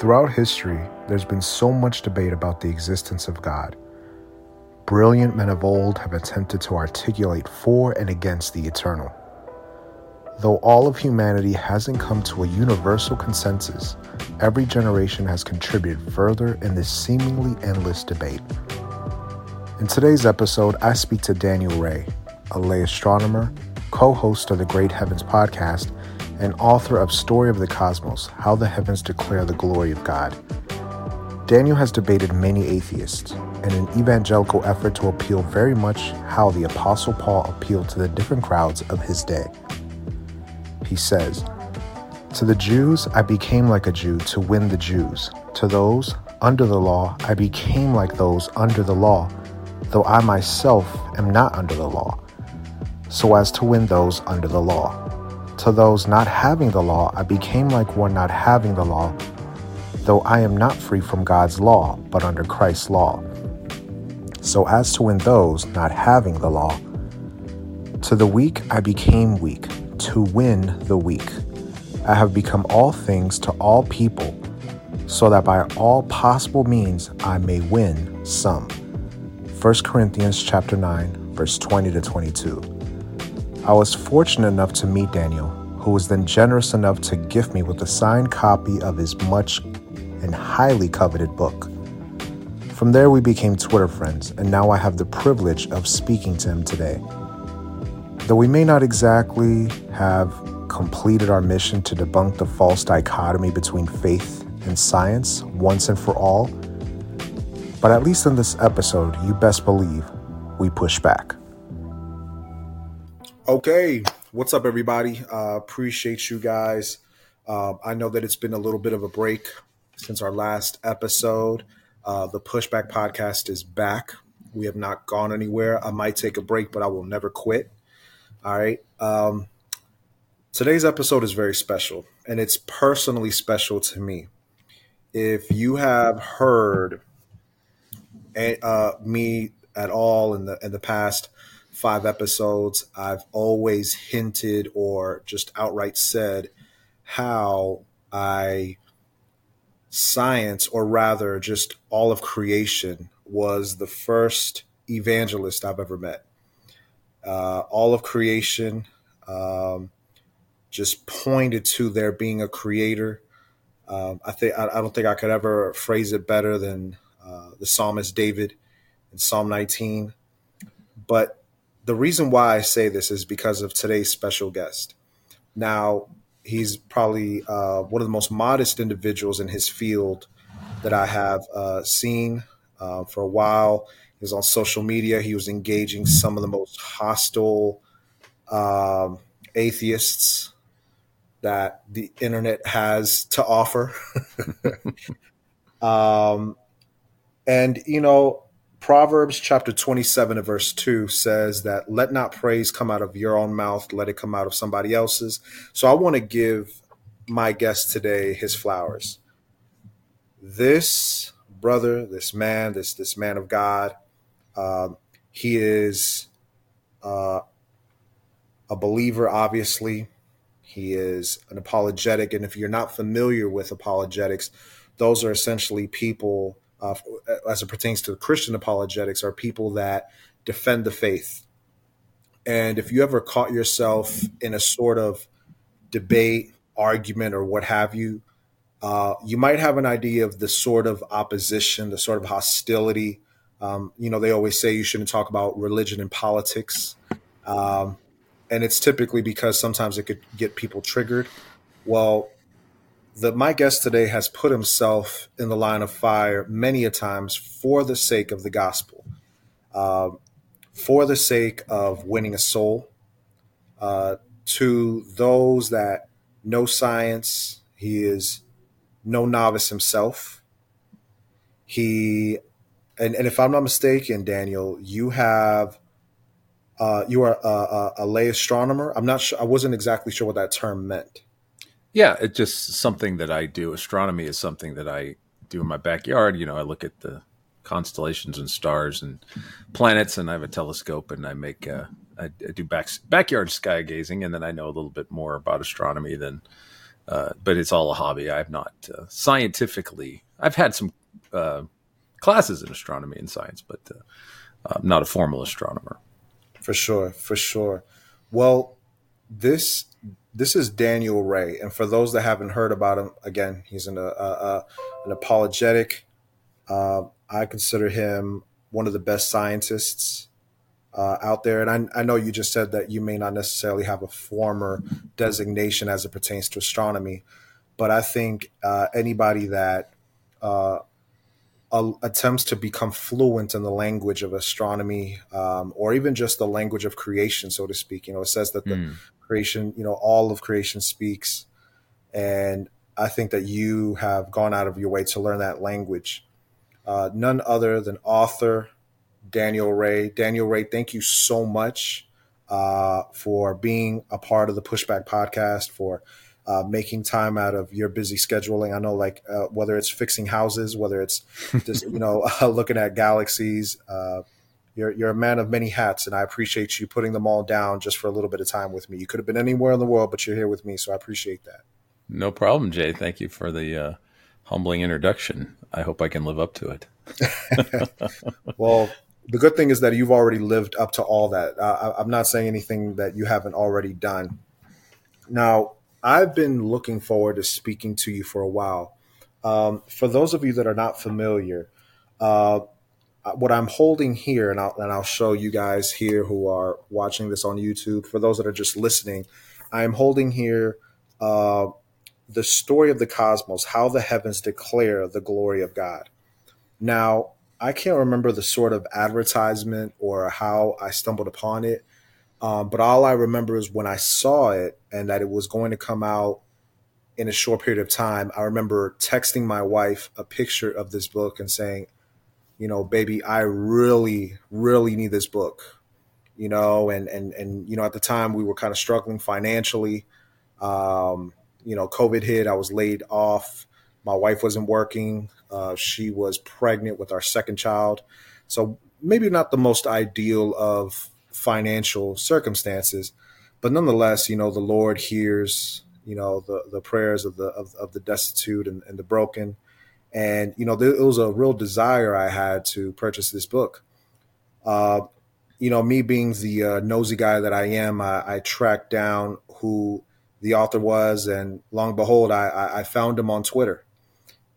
Throughout history, there's been so much debate about the existence of God. Brilliant men of old have attempted to articulate for and against the eternal. Though all of humanity hasn't come to a universal consensus, every generation has contributed further in this seemingly endless debate. In today's episode, I speak to Daniel Ray, a lay astronomer, co host of the Great Heavens podcast, and author of Story of the Cosmos How the Heavens Declare the Glory of God. Daniel has debated many atheists in an evangelical effort to appeal very much how the Apostle Paul appealed to the different crowds of his day. He says, To the Jews, I became like a Jew to win the Jews. To those under the law, I became like those under the law, though I myself am not under the law, so as to win those under the law. To those not having the law, I became like one not having the law, though I am not free from God's law, but under Christ's law, so as to win those not having the law. To the weak I became weak, to win the weak. I have become all things to all people, so that by all possible means I may win some. 1 Corinthians chapter 9, verse 20 to 22. I was fortunate enough to meet Daniel, who was then generous enough to gift me with a signed copy of his much and highly coveted book. From there, we became Twitter friends, and now I have the privilege of speaking to him today. Though we may not exactly have completed our mission to debunk the false dichotomy between faith and science once and for all, but at least in this episode, you best believe we push back. Okay, what's up, everybody? Uh, appreciate you guys. Uh, I know that it's been a little bit of a break since our last episode. Uh, the Pushback podcast is back. We have not gone anywhere. I might take a break, but I will never quit. All right. Um, today's episode is very special, and it's personally special to me. If you have heard uh, me at all in the in the past, five episodes, I've always hinted or just outright said how I science, or rather just all of creation, was the first evangelist I've ever met. Uh, all of creation um, just pointed to there being a creator. Um, I think I, don't think I could ever phrase it better than uh, the psalmist David in Psalm 19. But the reason why I say this is because of today's special guest. Now, he's probably uh, one of the most modest individuals in his field that I have uh, seen uh, for a while. He was on social media. He was engaging some of the most hostile um, atheists that the internet has to offer. um, and, you know, Proverbs chapter 27 and verse 2 says that let not praise come out of your own mouth, let it come out of somebody else's. So I want to give my guest today his flowers. This brother, this man, this this man of God, um, he is uh, a believer, obviously. He is an apologetic. And if you're not familiar with apologetics, those are essentially people uh, as it pertains to Christian apologetics, are people that defend the faith. And if you ever caught yourself in a sort of debate, argument, or what have you, uh, you might have an idea of the sort of opposition, the sort of hostility. Um, you know, they always say you shouldn't talk about religion and politics. Um, and it's typically because sometimes it could get people triggered. Well, that my guest today has put himself in the line of fire many a times for the sake of the gospel, uh, for the sake of winning a soul. Uh, to those that know science, he is no novice himself. He, and, and if I'm not mistaken, Daniel, you have. Uh, you are a, a, a lay astronomer. I'm not sure. I wasn't exactly sure what that term meant. Yeah, it's just something that I do. Astronomy is something that I do in my backyard. You know, I look at the constellations and stars and planets, and I have a telescope, and I make uh, I, I do back, backyard sky gazing, and then I know a little bit more about astronomy than uh, but it's all a hobby. I've not uh, scientifically. I've had some uh, classes in astronomy and science, but uh, I'm not a formal astronomer. For sure, for sure. Well, this this is Daniel Ray, and for those that haven't heard about him, again, he's an uh, an apologetic. I consider him one of the best scientists uh, out there. And I, I, know you just said that you may not necessarily have a former designation as it pertains to astronomy, but I think uh, anybody that uh, attempts to become fluent in the language of astronomy um, or even just the language of creation, so to speak, you know, it says that the mm. creation, you know, all of creation speaks. And I think that you have gone out of your way to learn that language. Uh, none other than author, Daniel Ray. Daniel Ray, thank you so much uh, for being a part of the Pushback podcast, for uh, making time out of your busy scheduling. I know, like uh, whether it's fixing houses, whether it's just you know looking at galaxies. Uh, you're you're a man of many hats, and I appreciate you putting them all down just for a little bit of time with me. You could have been anywhere in the world, but you're here with me, so I appreciate that. No problem, Jay. Thank you for the uh, humbling introduction. I hope I can live up to it. well, the good thing is that you've already lived up to all that. Uh, I'm not saying anything that you haven't already done. Now, I've been looking forward to speaking to you for a while. Um, for those of you that are not familiar, uh, what I'm holding here, and I'll, and I'll show you guys here who are watching this on YouTube. For those that are just listening, I am holding here uh, the story of the cosmos, how the heavens declare the glory of God. Now, I can't remember the sort of advertisement or how I stumbled upon it. Um, but all I remember is when I saw it and that it was going to come out in a short period of time. I remember texting my wife a picture of this book and saying, you know, baby, I really, really need this book. You know, and and and you know, at the time we were kind of struggling financially. Um, you know, COVID hit. I was laid off. My wife wasn't working. Uh, she was pregnant with our second child. So maybe not the most ideal of financial circumstances, but nonetheless, you know, the Lord hears, you know, the, the prayers of the, of, of the destitute and, and, the broken. And, you know, there, it was a real desire I had to purchase this book. Uh, you know, me being the uh, nosy guy that I am, I, I, tracked down who the author was, and long behold, I, I found him on Twitter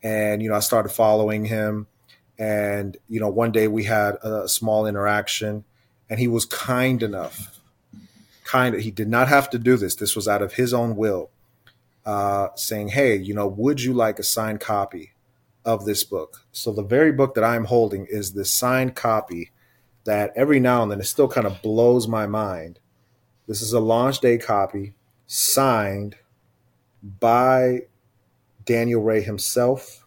and you know I started following him, and you know one day we had a small interaction, and he was kind enough, kind of he did not have to do this. This was out of his own will, uh, saying, "Hey, you know, would you like a signed copy of this book?" So the very book that I'm holding is the signed copy that every now and then it still kind of blows my mind. This is a launch day copy signed by Daniel Ray himself,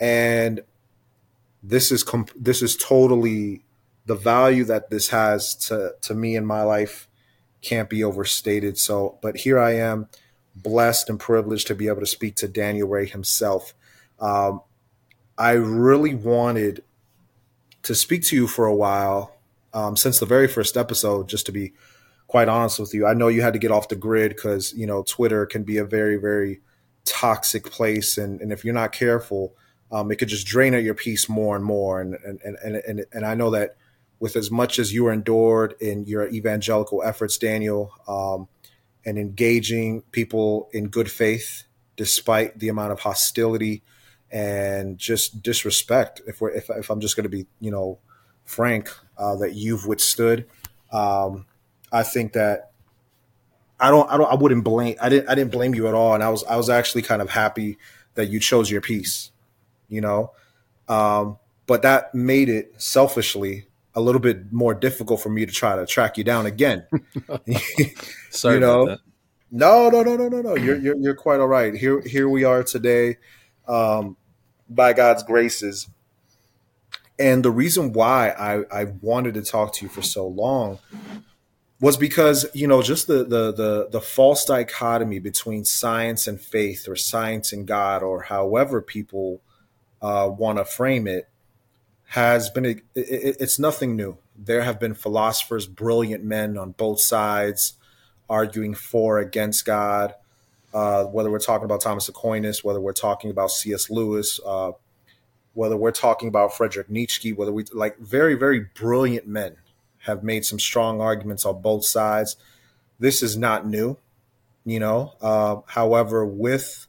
and this is comp- this is totally the value that this has to to me in my life can't be overstated. So, but here I am, blessed and privileged to be able to speak to Daniel Ray himself. Um, I really wanted to speak to you for a while um, since the very first episode, just to be quite honest with you. I know you had to get off the grid because you know Twitter can be a very very toxic place, and, and if you're not careful, um, it could just drain at your peace more and more. And and, and and and I know that with as much as you are endured in your evangelical efforts, Daniel, um, and engaging people in good faith despite the amount of hostility and just disrespect. If we're if, if I'm just going to be you know frank, uh, that you've withstood. Um, I think that I don't, I don't, I wouldn't blame, I didn't, I didn't blame you at all. And I was, I was actually kind of happy that you chose your peace, you know? Um, but that made it selfishly a little bit more difficult for me to try to track you down again. Sorry you know? No, no, no, no, no, no. You're, you're, you're quite all right. Here, here we are today, um, by God's graces. And the reason why I, I wanted to talk to you for so long was because you know just the the the, the false dichotomy between science and faith or science and god or however people uh, want to frame it has been it, it, it's nothing new there have been philosophers brilliant men on both sides arguing for against god uh, whether we're talking about Thomas Aquinas, whether we're talking about C.S. Lewis, uh, whether we're talking about Frederick Nietzsche, whether we like very, very brilliant men have made some strong arguments on both sides. This is not new, you know. Uh, however, with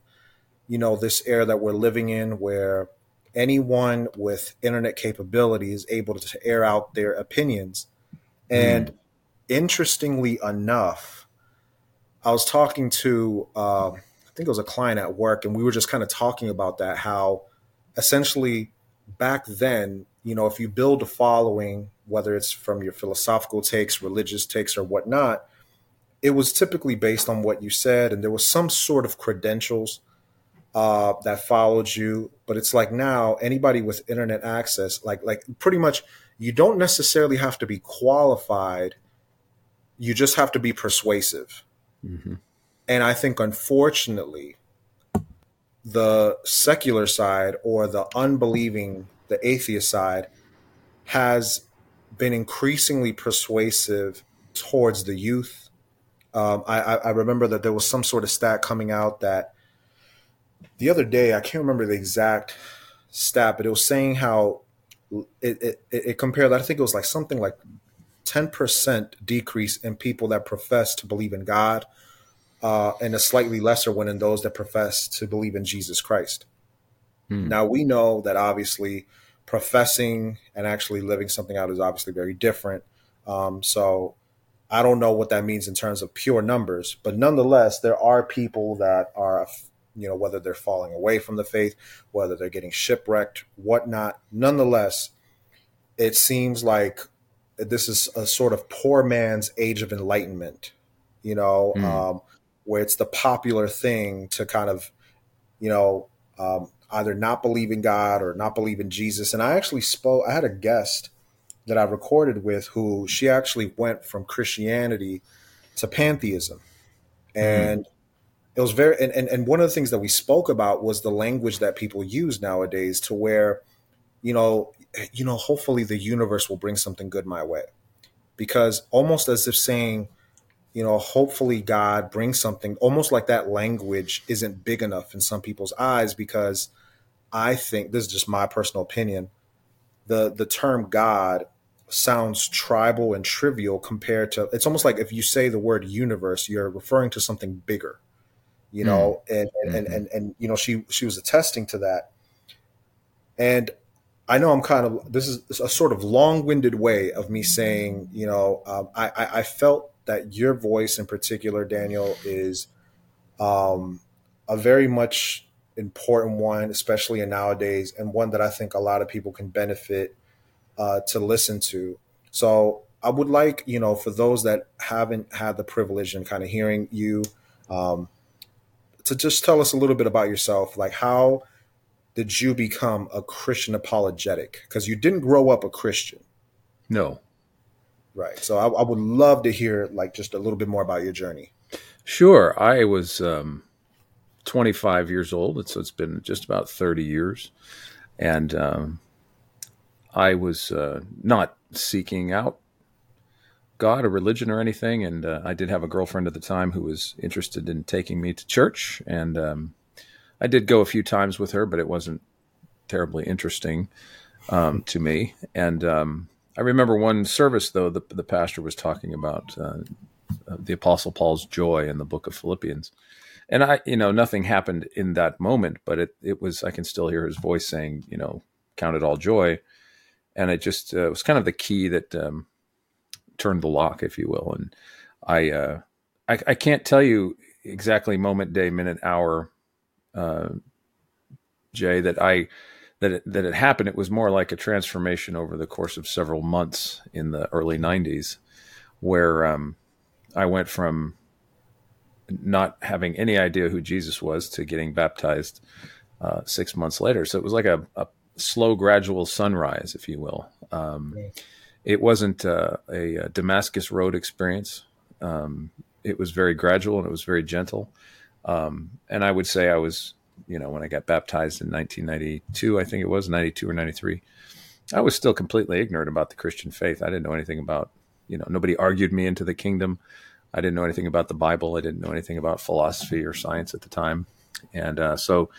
you know this era that we're living in, where anyone with internet capability is able to air out their opinions, and mm. interestingly enough, I was talking to uh, I think it was a client at work, and we were just kind of talking about that how essentially back then, you know, if you build a following, whether it's from your philosophical takes, religious takes, or whatnot, it was typically based on what you said, and there was some sort of credentials uh, that followed you. But it's like now, anybody with internet access, like like pretty much, you don't necessarily have to be qualified. You just have to be persuasive. Mm-hmm. And I think, unfortunately, the secular side or the unbelieving, the atheist side, has been increasingly persuasive towards the youth. Um, I, I, remember that there was some sort of stat coming out that the other day, I can't remember the exact stat, but it was saying how it, it, it compared, I think it was like something like 10% decrease in people that profess to believe in God uh, and a slightly lesser one in those that profess to believe in Jesus Christ. Hmm. Now, we know that obviously professing and actually living something out is obviously very different. Um, so I don't know what that means in terms of pure numbers, but nonetheless, there are people that are, you know, whether they're falling away from the faith, whether they're getting shipwrecked, whatnot. Nonetheless, it seems like this is a sort of poor man's age of enlightenment, you know, mm. um, where it's the popular thing to kind of, you know, um, either not believe in God or not believe in Jesus. And I actually spoke, I had a guest that I recorded with who she actually went from Christianity to pantheism. Mm-hmm. And mm-hmm. It was very, and, and, and one of the things that we spoke about was the language that people use nowadays to where, you know, you know, hopefully the universe will bring something good my way. Because almost as if saying, you know, hopefully God brings something almost like that language isn't big enough in some people's eyes because I think this is just my personal opinion. The the term God sounds tribal and trivial compared to it's almost like if you say the word universe, you're referring to something bigger. You know, mm. and, and, mm-hmm. and, and and you know, she she was attesting to that. And I know I'm kind of this is a sort of long-winded way of me saying, you know, um, I, I felt that your voice in particular, Daniel, is um, a very much important one, especially in nowadays, and one that I think a lot of people can benefit uh, to listen to. So I would like, you know, for those that haven't had the privilege and kind of hearing you, um, to just tell us a little bit about yourself. Like, how did you become a Christian apologetic? Because you didn't grow up a Christian. No. Right. So I, I, would love to hear like just a little bit more about your journey. Sure. I was um, 25 years old, so it's been just about 30 years, and um, I was uh, not seeking out God or religion or anything, and uh, I did have a girlfriend at the time who was interested in taking me to church, and um, I did go a few times with her, but it wasn't terribly interesting um, to me, and um, I remember one service though the the pastor was talking about uh, the Apostle Paul's joy in the book of Philippians, and I you know nothing happened in that moment, but it it was I can still hear his voice saying you know count it all joy, and it just uh, was kind of the key that um, turned the lock, if you will, and I, uh, I I can't tell you exactly moment, day, minute, hour, uh, Jay that I that it, that it happened, it was more like a transformation over the course of several months in the early '90s, where um, I went from not having any idea who Jesus was to getting baptized uh, six months later. So it was like a, a, slow, gradual sunrise, if you will. Um, it wasn't uh, a, a, Damascus Road experience. Um, it was very gradual and it was very gentle. Um, and I would say I was you know, when I got baptized in 1992, I think it was 92 or 93, I was still completely ignorant about the Christian faith. I didn't know anything about, you know, nobody argued me into the kingdom. I didn't know anything about the Bible. I didn't know anything about philosophy or science at the time, and uh, so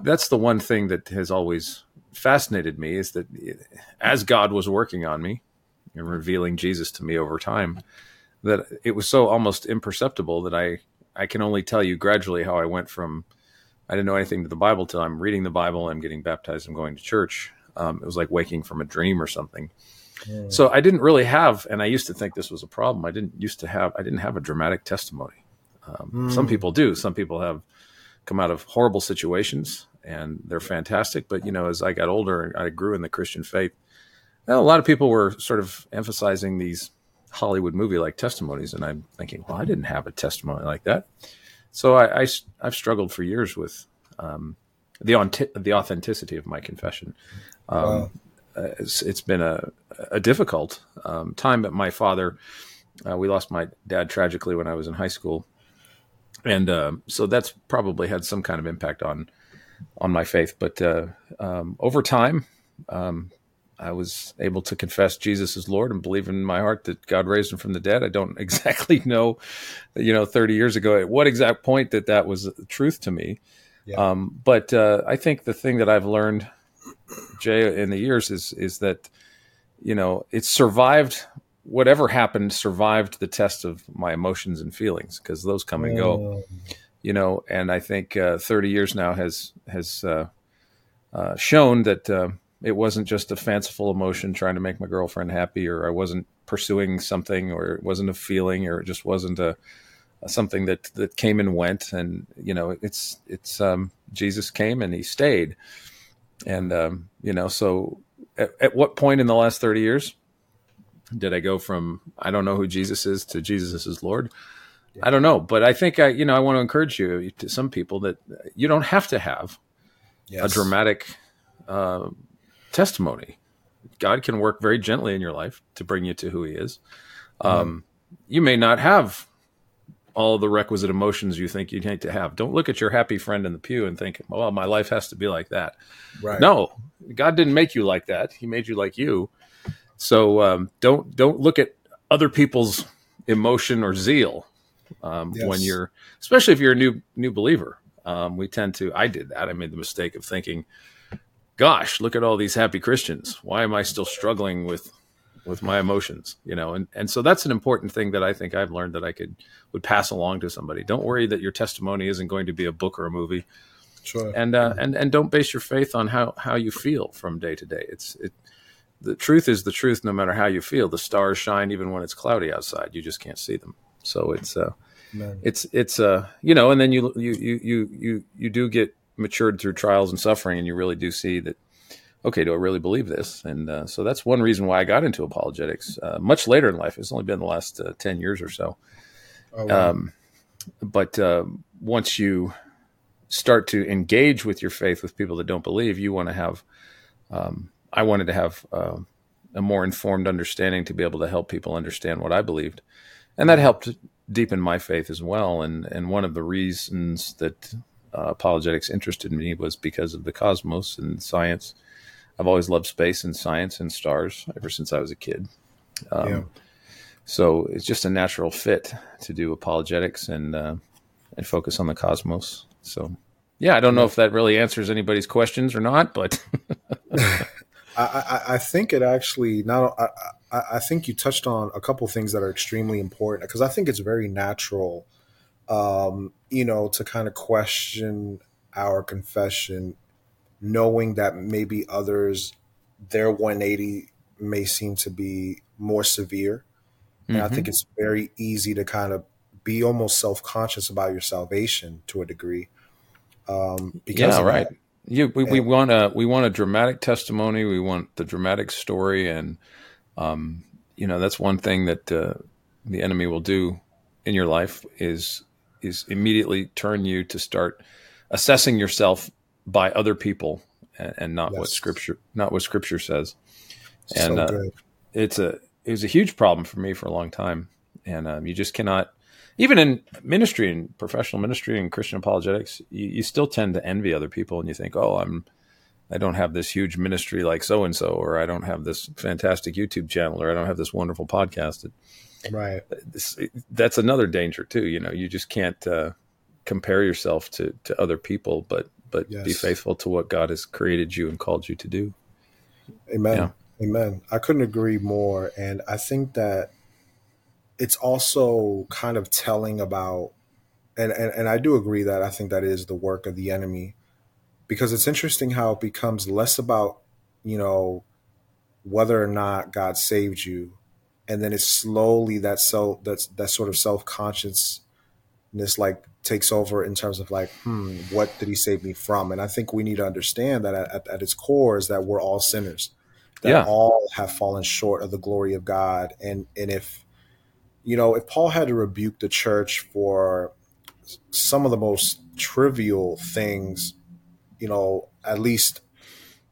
that's the one thing that has always fascinated me is that as God was working on me and revealing Jesus to me over time, that it was so almost imperceptible that I I can only tell you gradually how I went from I didn't know anything to the Bible till I'm reading the Bible, I'm getting baptized, I'm going to church. Um, it was like waking from a dream or something. Yeah. So I didn't really have, and I used to think this was a problem. I didn't used to have, I didn't have a dramatic testimony. Um, mm. Some people do. Some people have come out of horrible situations and they're fantastic. But you know, as I got older I grew in the Christian faith, well, a lot of people were sort of emphasizing these Hollywood movie like testimonies, and I'm thinking, well, I didn't have a testimony like that. So I, I have struggled for years with um, the the authenticity of my confession. Um, wow. it's, it's been a, a difficult um, time. But my father, uh, we lost my dad tragically when I was in high school, and uh, so that's probably had some kind of impact on on my faith. But uh, um, over time, um, I was able to confess Jesus is Lord and believe in my heart that God raised him from the dead. I don't exactly know, you know, 30 years ago at what exact point that that was truth to me. Yeah. Um, but uh, I think the thing that I've learned, Jay, in the years is is that, you know, it survived whatever happened survived the test of my emotions and feelings because those come and go. Mm. You know, and I think uh, 30 years now has has uh, uh shown that uh, it wasn't just a fanciful emotion trying to make my girlfriend happy, or I wasn't pursuing something, or it wasn't a feeling, or it just wasn't a, a something that that came and went. And you know, it's it's um, Jesus came and he stayed, and um, you know, so at, at what point in the last thirty years did I go from I don't know who Jesus is to Jesus is Lord? I don't know, but I think I, you know, I want to encourage you to some people that you don't have to have yes. a dramatic uh, testimony. God can work very gently in your life to bring you to who He is. Mm-hmm. Um, you may not have all the requisite emotions you think you need to have. Don't look at your happy friend in the pew and think, "Well, my life has to be like that." Right. No, God didn't make you like that. He made you like you. So um, don't don't look at other people's emotion or zeal um, yes. when you're, especially if you're a new new believer. Um, we tend to. I did that. I made the mistake of thinking, gosh, look at all these happy Christians. Why am I still struggling with with my emotions? You know, and and so that's an important thing that I think I've learned that I could would pass along to somebody. Don't worry that your testimony isn't going to be a book or a movie. Sure. And uh, and and don't base your faith on how how you feel from day to day. It's it. The truth is the truth, no matter how you feel. The stars shine even when it's cloudy outside. You just can't see them. So it's uh, Man. it's it's uh, you know, and then you you you you you you do get matured through trials and suffering, and you really do see that. Okay, do I really believe this? And uh, so that's one reason why I got into apologetics uh, much later in life. It's only been the last uh, ten years or so. Oh, wow. um, but uh, once you start to engage with your faith with people that don't believe, you want to have. Um, I wanted to have uh, a more informed understanding to be able to help people understand what I believed, and that helped deepen my faith as well. And and one of the reasons that uh, apologetics interested me was because of the cosmos and science. I've always loved space and science and stars ever since I was a kid. Um, yeah. So it's just a natural fit to do apologetics and uh, and focus on the cosmos. So yeah, I don't know if that really answers anybody's questions or not, but I, I, I, think it actually not. I, I, think you touched on a couple things that are extremely important because I think it's very natural um, you know, to kind of question our confession, knowing that maybe others, their 180 may seem to be more severe. And mm-hmm. I think mm-hmm. it's very easy to kind of be almost self conscious about your salvation to a degree. Um, because yeah, right. That. You, we, and, we want a we want a dramatic testimony. We want the dramatic story, and um, you know that's one thing that uh, the enemy will do in your life is is immediately turn you to start assessing yourself by other people and, and not yes. what scripture not what scripture says. And so uh, it's a it was a huge problem for me for a long time, and um, you just cannot. Even in ministry and professional ministry and Christian apologetics, you, you still tend to envy other people, and you think, "Oh, I'm I don't have this huge ministry like so and so, or I don't have this fantastic YouTube channel, or I don't have this wonderful podcast. Right. That's another danger too. You know, you just can't uh, compare yourself to to other people, but but yes. be faithful to what God has created you and called you to do. Amen. Yeah. Amen. I couldn't agree more, and I think that it's also kind of telling about and, and and I do agree that I think that is the work of the enemy because it's interesting how it becomes less about you know whether or not God saved you and then it's slowly that self that's that sort of self-consciousness like takes over in terms of like hmm what did he save me from and I think we need to understand that at, at its core is that we're all sinners that yeah. all have fallen short of the glory of God and and if you know if Paul had to rebuke the church for some of the most trivial things, you know, at least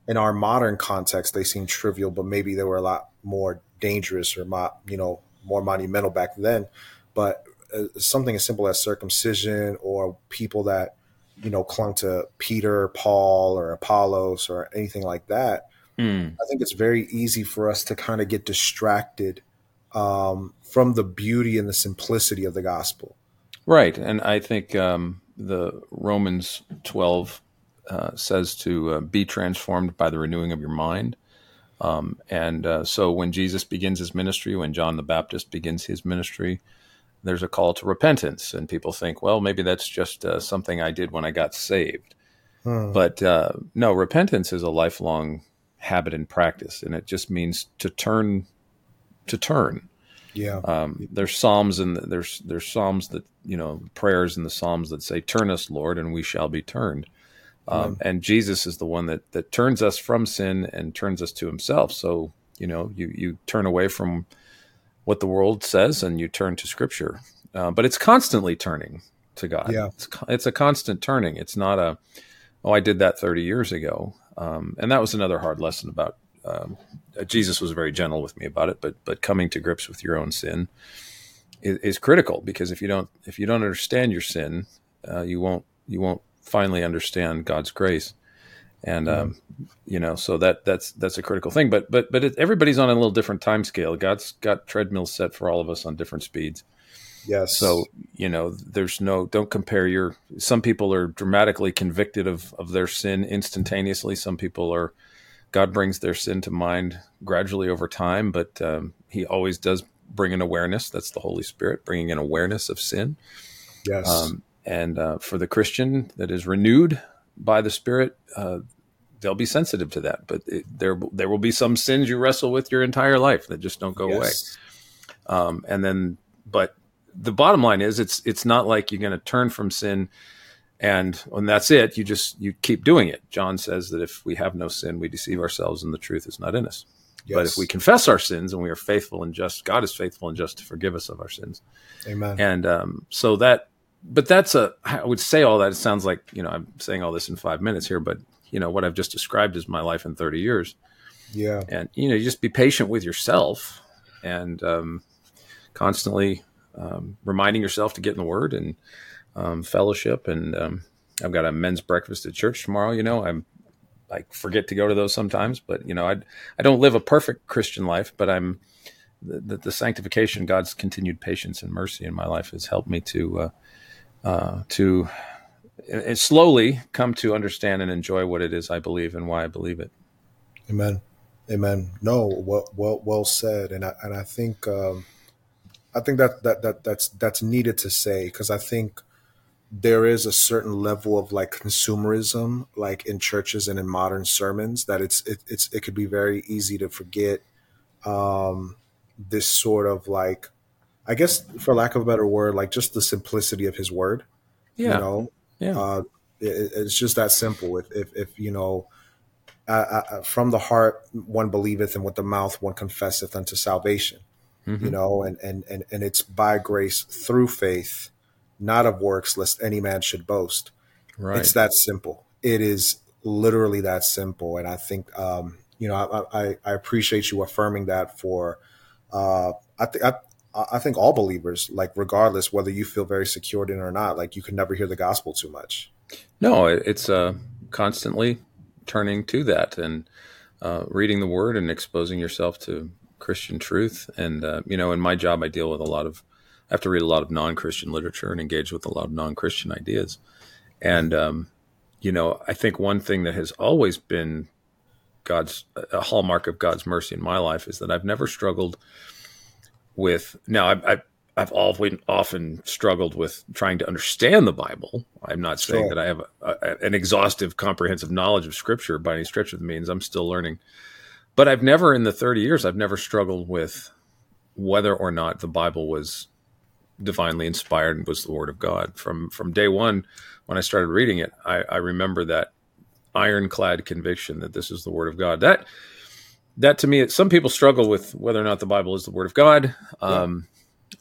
in our modern context, they seem trivial, but maybe they were a lot more dangerous or, you know, more monumental back then. But uh, something as simple as circumcision or people that, you know, clung to Peter, Paul, or Apollos or anything like that. Mm. I think it's very easy for us to kind of get distracted um, from the beauty and the simplicity of the gospel. Right, and I think um, the Romans twelve uh, says to uh, be transformed by the renewing of your mind. Um, and uh, so when Jesus begins his ministry, when John the Baptist begins his ministry, there's a call to repentance, and people think, well, maybe that's just uh, something I did when I got saved. Hmm. But uh, no, repentance is a lifelong habit and practice, and it just means to turn, to turn. Yeah. Um, there's psalms and there's there's psalms that you know prayers in the psalms that say, "Turn us, Lord, and we shall be turned." Um, and Jesus is the one that that turns us from sin and turns us to Himself. So you know, you you turn away from what the world says and you turn to Scripture. Uh, but it's constantly turning to God. Yeah. It's, it's a constant turning. It's not a, oh, I did that 30 years ago. Um, and that was another hard lesson about um, Jesus was very gentle with me about it, but but coming to grips with your own sin is, is critical because if you don't if you don't understand your sin, uh, you won't you won't finally understand God's grace, and um, you know so that that's that's a critical thing. But but but it, everybody's on a little different time scale. God's got treadmills set for all of us on different speeds. Yes. So you know, there's no don't compare your. Some people are dramatically convicted of of their sin instantaneously. Some people are God brings their sin to mind gradually over time, but um, He always does bring an awareness. That's the Holy Spirit bringing an awareness of sin. Yes. Um, and uh, for the Christian that is renewed by the Spirit, uh, they'll be sensitive to that. But it, there, there will be some sins you wrestle with your entire life that just don't go yes. away. Um, and then, but the bottom line is, it's it's not like you're going to turn from sin and when that's it you just you keep doing it john says that if we have no sin we deceive ourselves and the truth is not in us yes. but if we confess our sins and we are faithful and just god is faithful and just to forgive us of our sins amen and um, so that but that's a i would say all that it sounds like you know i'm saying all this in five minutes here but you know what i've just described is my life in 30 years yeah and you know you just be patient with yourself and um, constantly um, reminding yourself to get in the word and um, fellowship, and um, I've got a men's breakfast at church tomorrow. You know, I'm I forget to go to those sometimes, but you know, I I don't live a perfect Christian life, but I'm the, the, sanctification, God's continued patience and mercy in my life has helped me to uh, uh, to uh, slowly come to understand and enjoy what it is I believe and why I believe it. Amen. Amen. No, well, well, well said. And I, and I think, um, I think that, that, that that's, that's needed to say, cause I think there is a certain level of like consumerism like in churches and in modern sermons that it's it, it's it could be very easy to forget um this sort of like i guess for lack of a better word like just the simplicity of his word yeah you know yeah uh, it, it's just that simple if if, if you know uh, uh, from the heart one believeth and with the mouth one confesseth unto salvation mm-hmm. you know and and and, and it's by grace through faith not of works, lest any man should boast. Right. It's that simple. It is literally that simple. And I think, um, you know, I, I, I, appreciate you affirming that for, uh, I think, I, think all believers, like regardless whether you feel very secured in or not, like you can never hear the gospel too much. No, it's uh, constantly turning to that and uh, reading the word and exposing yourself to Christian truth. And uh, you know, in my job, I deal with a lot of, I have to read a lot of non-Christian literature and engage with a lot of non-Christian ideas. And um, you know, I think one thing that has always been God's a hallmark of God's mercy in my life is that I've never struggled with. Now, I've, I've I've always often struggled with trying to understand the Bible. I'm not saying sure. that I have a, a, an exhaustive, comprehensive knowledge of Scripture by any stretch of the means. I'm still learning, but I've never, in the 30 years, I've never struggled with whether or not the Bible was divinely inspired and was the Word of God. From from day one, when I started reading it, I, I remember that ironclad conviction that this is the Word of God. That that to me, some people struggle with whether or not the Bible is the Word of God. Um,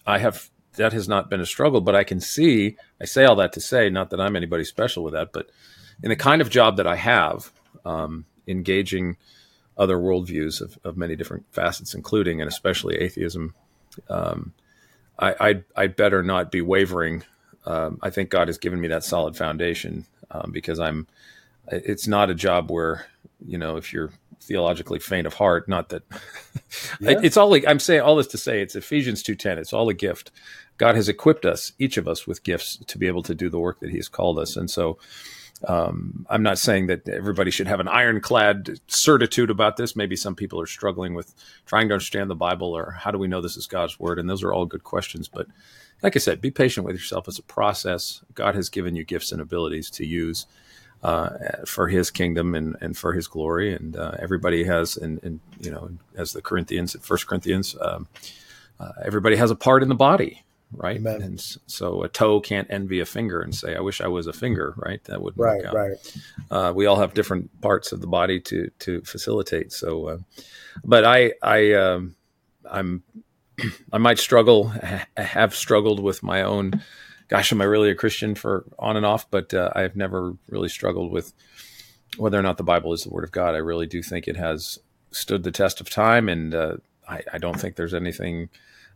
I have that has not been a struggle, but I can see. I say all that to say, not that I'm anybody special with that, but in the kind of job that I have, um, engaging other worldviews of, of, many different facets, including and especially atheism, um, I, I'd, I'd, better not be wavering. Um, I think God has given me that solid foundation um, because I'm. It's not a job where you know if you're theologically faint of heart. Not that yeah. it's all. Like I'm saying all this to say it's Ephesians two ten. It's all a gift. God has equipped us, each of us, with gifts to be able to do the work that He has called us. And so, um, I'm not saying that everybody should have an ironclad certitude about this. Maybe some people are struggling with trying to understand the Bible, or how do we know this is God's word? And those are all good questions. But like I said, be patient with yourself. It's a process. God has given you gifts and abilities to use uh, for his kingdom and, and for his glory. And uh, everybody has, and, you know, as the Corinthians, First Corinthians, um, uh, everybody has a part in the body, right? Amen. And so a toe can't envy a finger and say, "I wish I was a finger," right? That would right, right. Uh, we all have different parts of the body to to facilitate. So, uh, but I I um, I'm I might struggle, have struggled with my own gosh, am I really a Christian for on and off? But uh, I've never really struggled with whether or not the Bible is the Word of God. I really do think it has stood the test of time, and uh, I, I, don't think there's anything.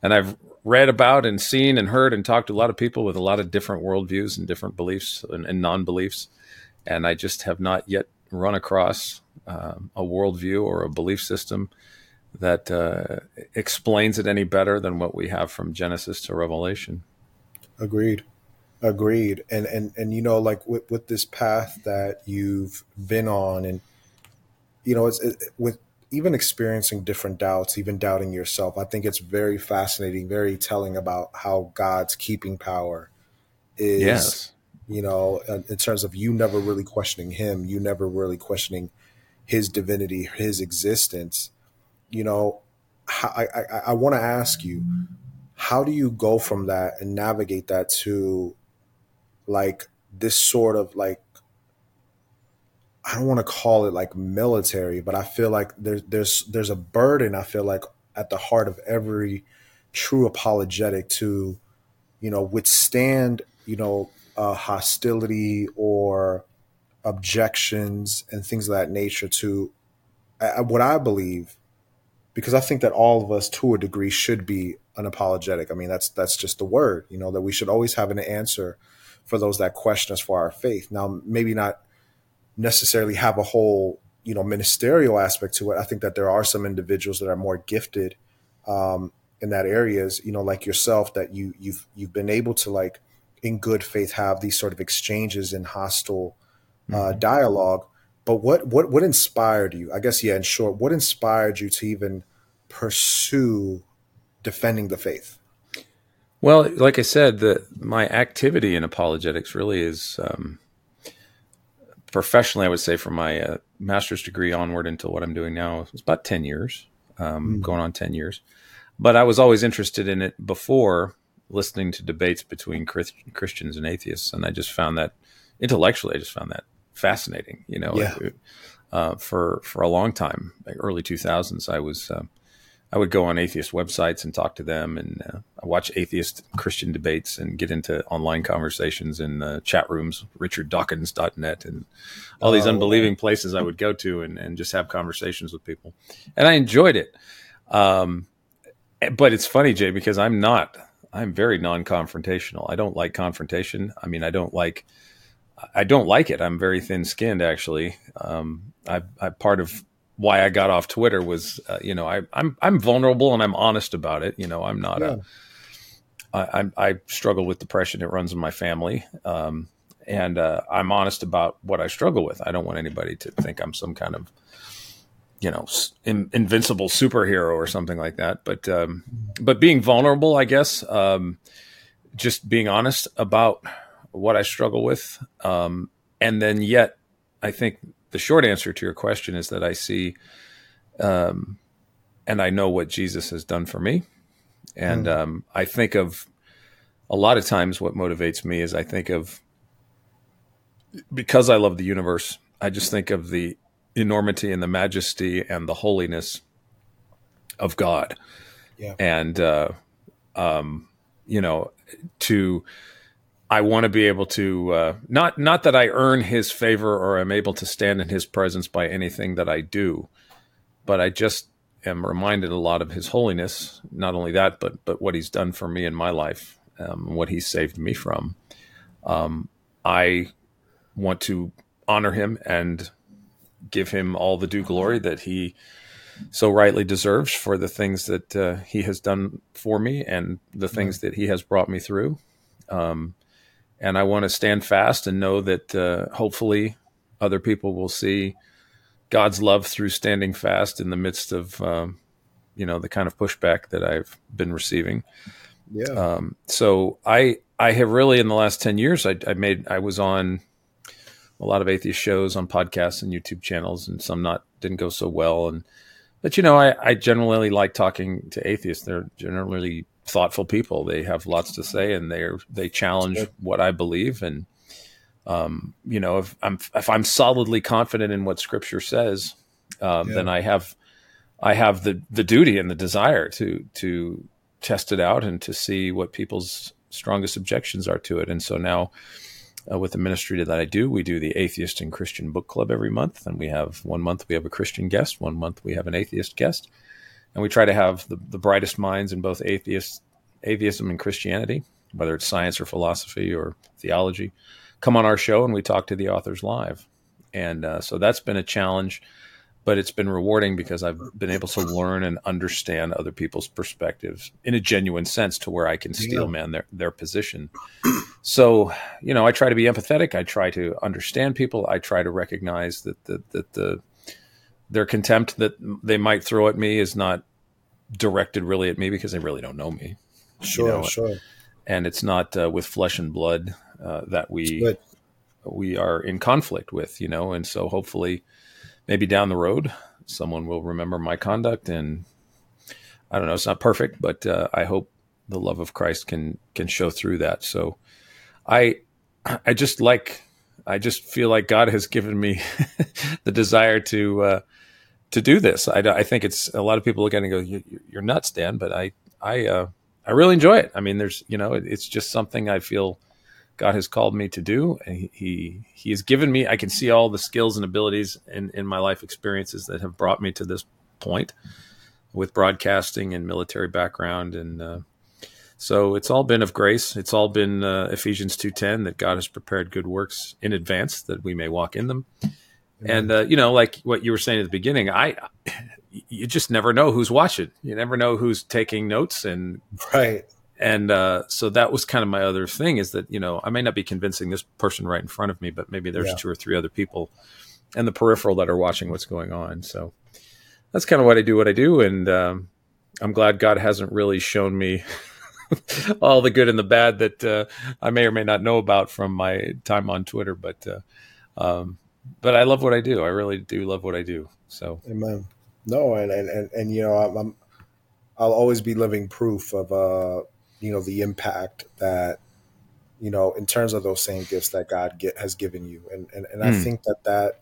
And I've read about and seen and heard and talked to a lot of people with a lot of different worldviews and different beliefs and, and non beliefs, and I just have not yet run across um, a worldview or a belief system that uh, explains it any better than what we have from Genesis to Revelation. Agreed. Agreed. And and and you know, like with with this path that you've been on, and you know, it's it, with even experiencing different doubts, even doubting yourself. I think it's very fascinating, very telling about how God's keeping power is. Yes. You know, in terms of you never really questioning Him, you never really questioning His divinity, His existence. You know, I I, I want to ask you how do you go from that and navigate that to like this sort of like I don't want to call it like military, but I feel like there's there's there's a burden I feel like at the heart of every true apologetic to you know withstand you know uh, hostility or objections and things of that nature to uh, what I believe because I think that all of us to a degree should be unapologetic. I mean, that's that's just the word, you know, that we should always have an answer for those that question us for our faith. Now, maybe not necessarily have a whole, you know, ministerial aspect to it. I think that there are some individuals that are more gifted um, in that areas, you know, like yourself, that you you've you've been able to like in good faith have these sort of exchanges in hostile uh, mm-hmm. dialogue. But what what what inspired you? I guess yeah, in short, what inspired you to even pursue defending the faith? Well, like I said, the my activity in apologetics really is um, professionally. I would say from my uh, master's degree onward until what I'm doing now, it's about ten years, um, mm going on ten years. But I was always interested in it before listening to debates between Christ- Christians and atheists, and I just found that intellectually, I just found that fascinating. You know, yeah. uh, for for a long time, like early 2000s, I was. Uh, I would go on atheist websites and talk to them, and uh, I watch atheist Christian debates and get into online conversations in uh, chat rooms, richarddawkins.net, and all these oh, unbelieving places I would go to and, and just have conversations with people. And I enjoyed it. Um, but it's funny, Jay, because I'm not, I'm very non confrontational. I don't like confrontation. I mean, I don't like, I don't like it. I'm very thin skinned, actually. Um, I, I part of why I got off Twitter was, uh, you know, I, I'm I'm vulnerable and I'm honest about it. You know, I'm not yeah. a I, I'm, I struggle with depression. It runs in my family, um, and uh, I'm honest about what I struggle with. I don't want anybody to think I'm some kind of you know in, invincible superhero or something like that. But um, but being vulnerable, I guess, um, just being honest about what I struggle with, um, and then yet, I think the short answer to your question is that I see, um, and I know what Jesus has done for me, and mm. um, I think of a lot of times what motivates me is I think of because I love the universe. I just think of the enormity and the majesty and the holiness of God, yeah. and uh, um, you know, to I want to be able to uh, not not that I earn His favor or am able to stand in His presence by anything that I do, but I just am reminded a lot of His holiness. Not only that, but but what He's done for me in my life, um, what He saved me from. Um, I want to honor Him and give Him all the due glory that He so rightly deserves for the things that uh, He has done for me and the things that He has brought me through. Um, and I want to stand fast and know that uh, hopefully other people will see God's love through standing fast in the midst of um, you know the kind of pushback that I've been receiving. Yeah. Um, so I I have really in the last ten years I, I made I was on a lot of atheist shows on podcasts and YouTube channels, and some not didn't go so well. And but you know I I generally like talking to atheists. They're generally thoughtful people. They have lots to say, and they they challenge what I believe. And um, you know, if I'm if I'm solidly confident in what Scripture says, uh, yeah. then I have I have the the duty and the desire to to test it out and to see what people's strongest objections are to it. And so now. Uh, with the ministry that I do, we do the Atheist and Christian Book Club every month, and we have one month we have a Christian guest, one month we have an atheist guest, and we try to have the, the brightest minds in both atheist, atheism and Christianity, whether it's science or philosophy or theology, come on our show and we talk to the authors live. And uh, so that's been a challenge, but it's been rewarding because I've been able to learn and understand other people's perspectives in a genuine sense to where I can steel man their, their position. So, you know, I try to be empathetic. I try to understand people. I try to recognize that the, that the, their contempt that they might throw at me is not directed really at me because they really don't know me. Sure, you know? sure. And it's not uh, with flesh and blood uh, that we we are in conflict with, you know. And so hopefully, maybe down the road, someone will remember my conduct. And I don't know, it's not perfect, but uh, I hope the love of Christ can can show through that. So I I just like I just feel like God has given me the desire to uh, to do this. I, I, think it's a lot of people look at it and go, "You're nuts, Dan," but I I uh, I really enjoy it. I mean, there's you know, it's just something I feel God has called me to do. He he, he has given me. I can see all the skills and abilities in in my life experiences that have brought me to this point with broadcasting and military background and. Uh, so it's all been of grace. It's all been uh, Ephesians two ten that God has prepared good works in advance that we may walk in them. And uh, you know, like what you were saying at the beginning, I you just never know who's watching. You never know who's taking notes, and right. And uh, so that was kind of my other thing is that you know I may not be convincing this person right in front of me, but maybe there's yeah. two or three other people in the peripheral that are watching what's going on. So that's kind of what I do. What I do, and um, I'm glad God hasn't really shown me all the good and the bad that uh, I may or may not know about from my time on Twitter. But uh, um, but I love what I do. I really do love what I do. So amen. No, and and and, and you know I'm, I'm I'll always be living proof of uh you know the impact that you know in terms of those same gifts that God get, has given you, and and, and mm. I hmm. think that that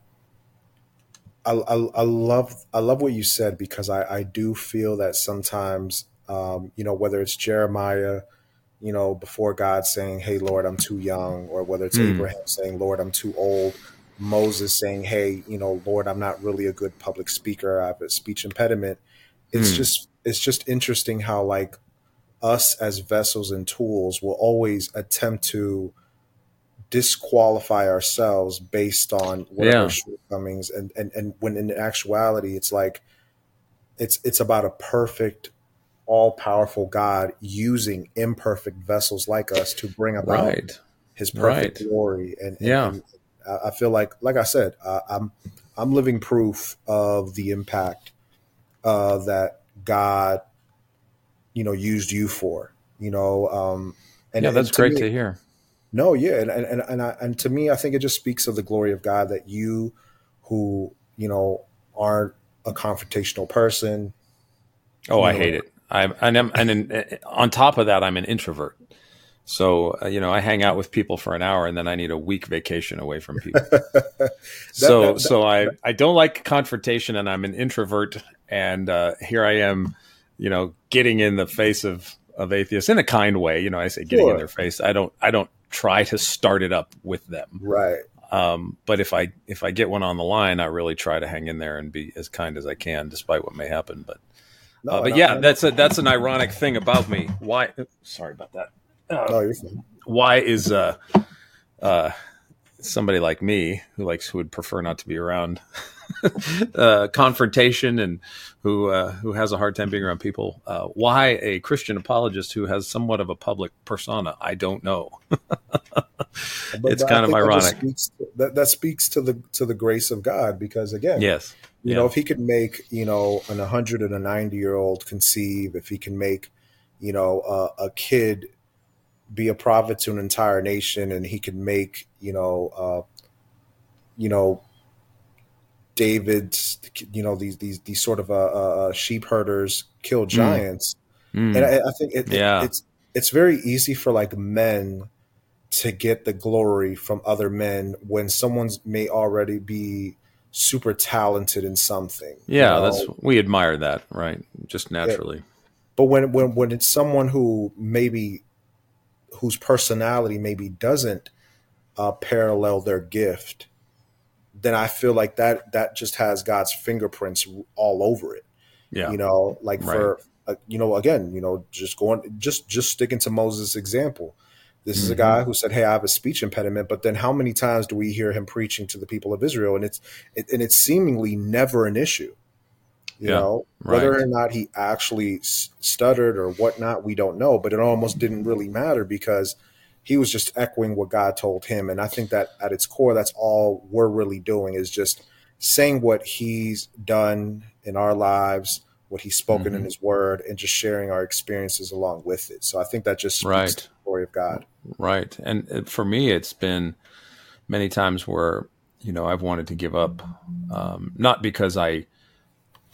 I, I, I, love I love what you said because I, I do feel that sometimes um, you know, whether it's Jeremiah, you know, before God saying, Hey, Lord, I'm too young, or whether it's mm. Abraham saying, Lord, I'm too old, Moses saying, Hey, you know, Lord, I'm not really a good public speaker, I have a speech impediment. It's mm. just, it's just interesting how, like, us as vessels and tools will always attempt to disqualify ourselves based on whatever Yeah. shortcomings and, and and when in actuality it's like it's it's about a perfect all powerful God using imperfect vessels like us to bring about Right. his perfect Right. glory and, and- Yeah. and I I feel like like I said uh, I'm I'm living proof of the impact uh, that God you know used you for you know um and yeah, and that's to great me- to hear. no, yeah, and and and and, I, and to me, I think it just speaks of the glory of God that you, who you know, aren't a confrontational person. Oh, I No. hate it. I'm, and, I'm, and in, on top of that, I'm an introvert. So, uh, you know, I hang out with people for an hour and then I need a week vacation away from people. so, that- that- so I, I don't like confrontation and I'm an introvert. And uh, here I am, you know, getting in the face of, of atheists in a kind way. You know, I say getting Sure. in their face. I don't, I don't try to start it up with them. Right. Um, but if I, if I get one on the line, I really try to hang in there and be as kind as I can, despite what may happen. But No, uh, but yeah, that's a that's an ironic thing about me. Why? Sorry about that. Uh, no, you're fine. why is uh, uh, somebody like me who likes who would prefer not to be around uh, confrontation and who uh, who has a hard time being around people? Uh, why a Christian apologist who has somewhat of a public persona? I don't know. It's kind of think that ironic. Speaks to, that that speaks to the to the grace of God because again, Yes. you Yeah. know, if he could make you know an 190 year old conceive, if he can make you know a, a kid be a prophet to an entire nation, and he could make you know uh, you know David's you know these these these sort of uh, uh, sheep herders kill giants, Mm. and I, I think it, it- Yeah. it's it's very easy for like men to get the glory from other men when someone's may already be super talented in something. you yeah, know? that's we admire that, right? Just naturally. but when when when it's someone who maybe whose personality maybe doesn't uh, parallel their gift, then I feel like that that just has God's fingerprints all over it. Yeah. You know, like for uh, you know, again, you know, just going, just just sticking to Moses' example. This is a Mhm. guy who said, "Hey, I have a speech impediment," but then how many times do we hear him preaching to the people of Israel, and it's it, and it's seemingly never an issue. You Yeah, know, whether right. or not he actually stuttered or whatnot, we don't know. But it almost didn't really matter because he was just echoing what God told him, and I think that at its core, that's all we're really doing is just saying what He's done in our lives, what He's spoken in Mhm. His Word, and just sharing our experiences along with it. So I think that just speaks Right. to the glory of God. Right. And for me, it's been many times where, you know, I've wanted to give up, um, not because I,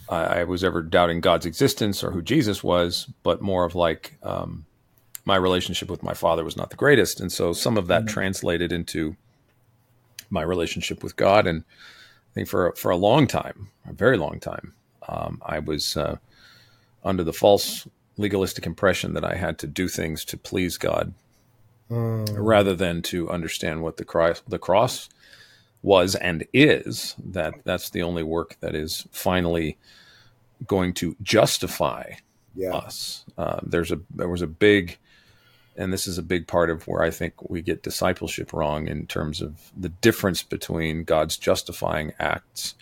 I I was ever doubting God's existence or who Jesus was, but more of like, um, my relationship with my father was not the greatest. And so some of that Mhm. translated into my relationship with God. And I think for, for a long time, a very long time, um, I was, uh, under the false legalistic impression that I had to do things to please God Mm. rather than to understand what the cross, the cross was and is that that's the only work that is finally going to justify Yeah. us uh, there's a there was a big and this is a big part of where I think we get discipleship wrong in terms of the difference between God's justifying acts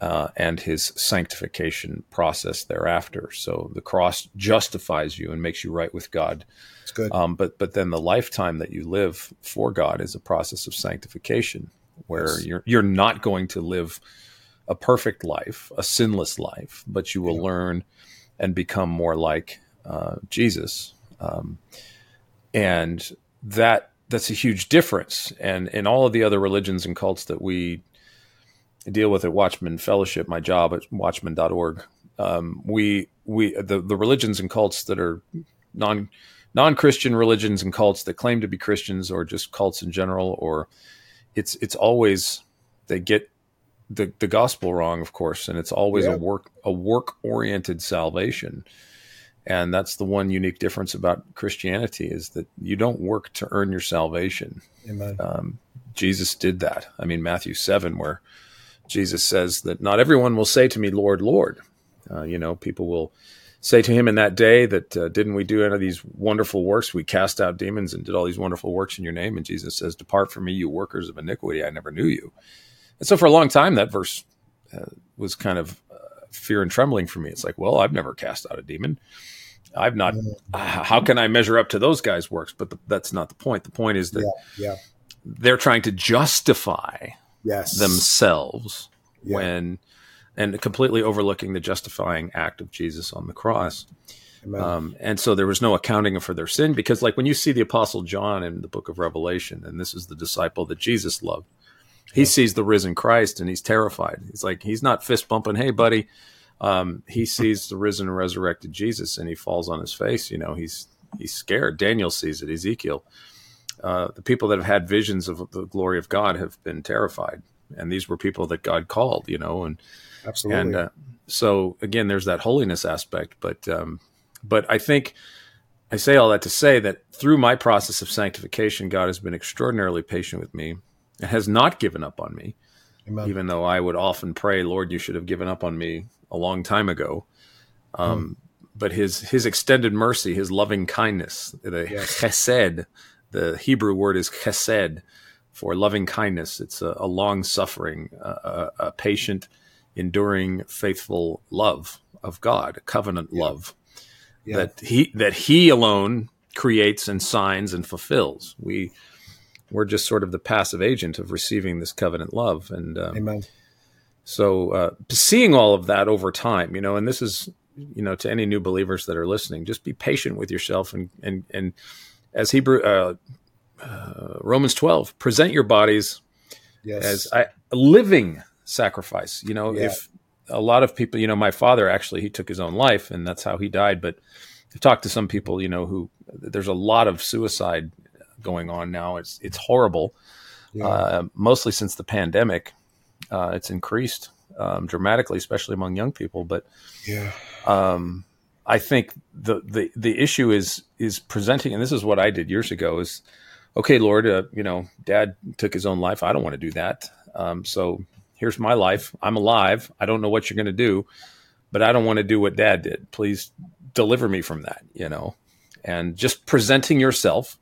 uh, and his sanctification process thereafter. So the cross justifies you and makes you right with God. It's good. Um, but but then the lifetime that you live for God is a process of sanctification, where Yes. you're you're not going to live a perfect life, a sinless life, but you will Yeah. learn and become more like uh, Jesus, um, and that that's a huge difference. And in all of the other religions and cults that we deal with at Watchman Fellowship, my job at Watchman.org, um, we we the the religions and cults that are non non-Christian religions and cults that claim to be Christians or just cults in general, or it's it's always they get the the gospel wrong, of course, and it's always Yeah. a work a work oriented salvation. And that's the one unique difference about Christianity is that you don't work to earn your salvation. Amen. Um, Jesus did that. I mean, Matthew 7, where Jesus says that not everyone will say to me, Lord, Lord. Uh, you know, people will say to him in that day that uh, didn't we do any of these wonderful works? We cast out demons and did all these wonderful works in your name. And Jesus says, "Depart from me, you workers of iniquity. I never knew you." And so for a long time, that verse uh, was kind of uh, fear and trembling for me. It's like, well, I've never cast out a demon. I've not. Mm-hmm. How can I measure up to those guys' works? But the, that's not the point. The point is that yeah, yeah. they're trying to justify yes. themselves when and completely overlooking the justifying act of Jesus on the cross. Um, and so there was no accounting for their sin because, like, when you see the Apostle John in the book of Revelation, and this is the disciple that Jesus loved, he yeah. sees the risen Christ and he's terrified. He's like, he's not fist bumping, hey, buddy. Um, he sees the risen and resurrected Jesus and he falls on his face. You know, he's he's scared. Daniel sees it, Ezekiel. Uh, the people that have had visions of the glory of God have been terrified. And these were people that God called, you know, and Absolutely. And uh, so again, there's that holiness aspect, but um, but I think I say all that to say that through my process of sanctification, God has been extraordinarily patient with me and has not given up on me. Amen. Even though I would often pray, Lord, you should have given up on me a long time ago. Um, hmm. But his his extended mercy, his loving kindness, the yes. chesed, the Hebrew word is chesed for loving kindness. It's a, a long suffering, a, a, patient, enduring, faithful love of God, covenant yeah. love yeah. that he that he alone creates and signs and fulfills. We we're just sort of the passive agent of receiving this covenant love, and um, amen. So uh, seeing all of that over time, you know, and this is you know to any new believers that are listening, just be patient with yourself and and and as Hebrew uh, uh, Romans twelve, present your bodies yes. as a living sacrifice. You know, yeah. if a lot of people, you know, my father actually he took his own life, and that's how he died. But I've talked to some people, you know, who there's a lot of suicide going on now. It's it's horrible. Yeah. Uh, mostly since the pandemic, uh, it's increased um, dramatically, especially among young people. But yeah, um, I think the, the the issue is is presenting, and this is what I did years ago. Is okay, Lord, uh, you know, Dad took his own life. I don't want to do that. Um, so here's my life. I'm alive. I don't know what you're going to do, but I don't want to do what dad did. Please deliver me from that, you know, and just presenting yourself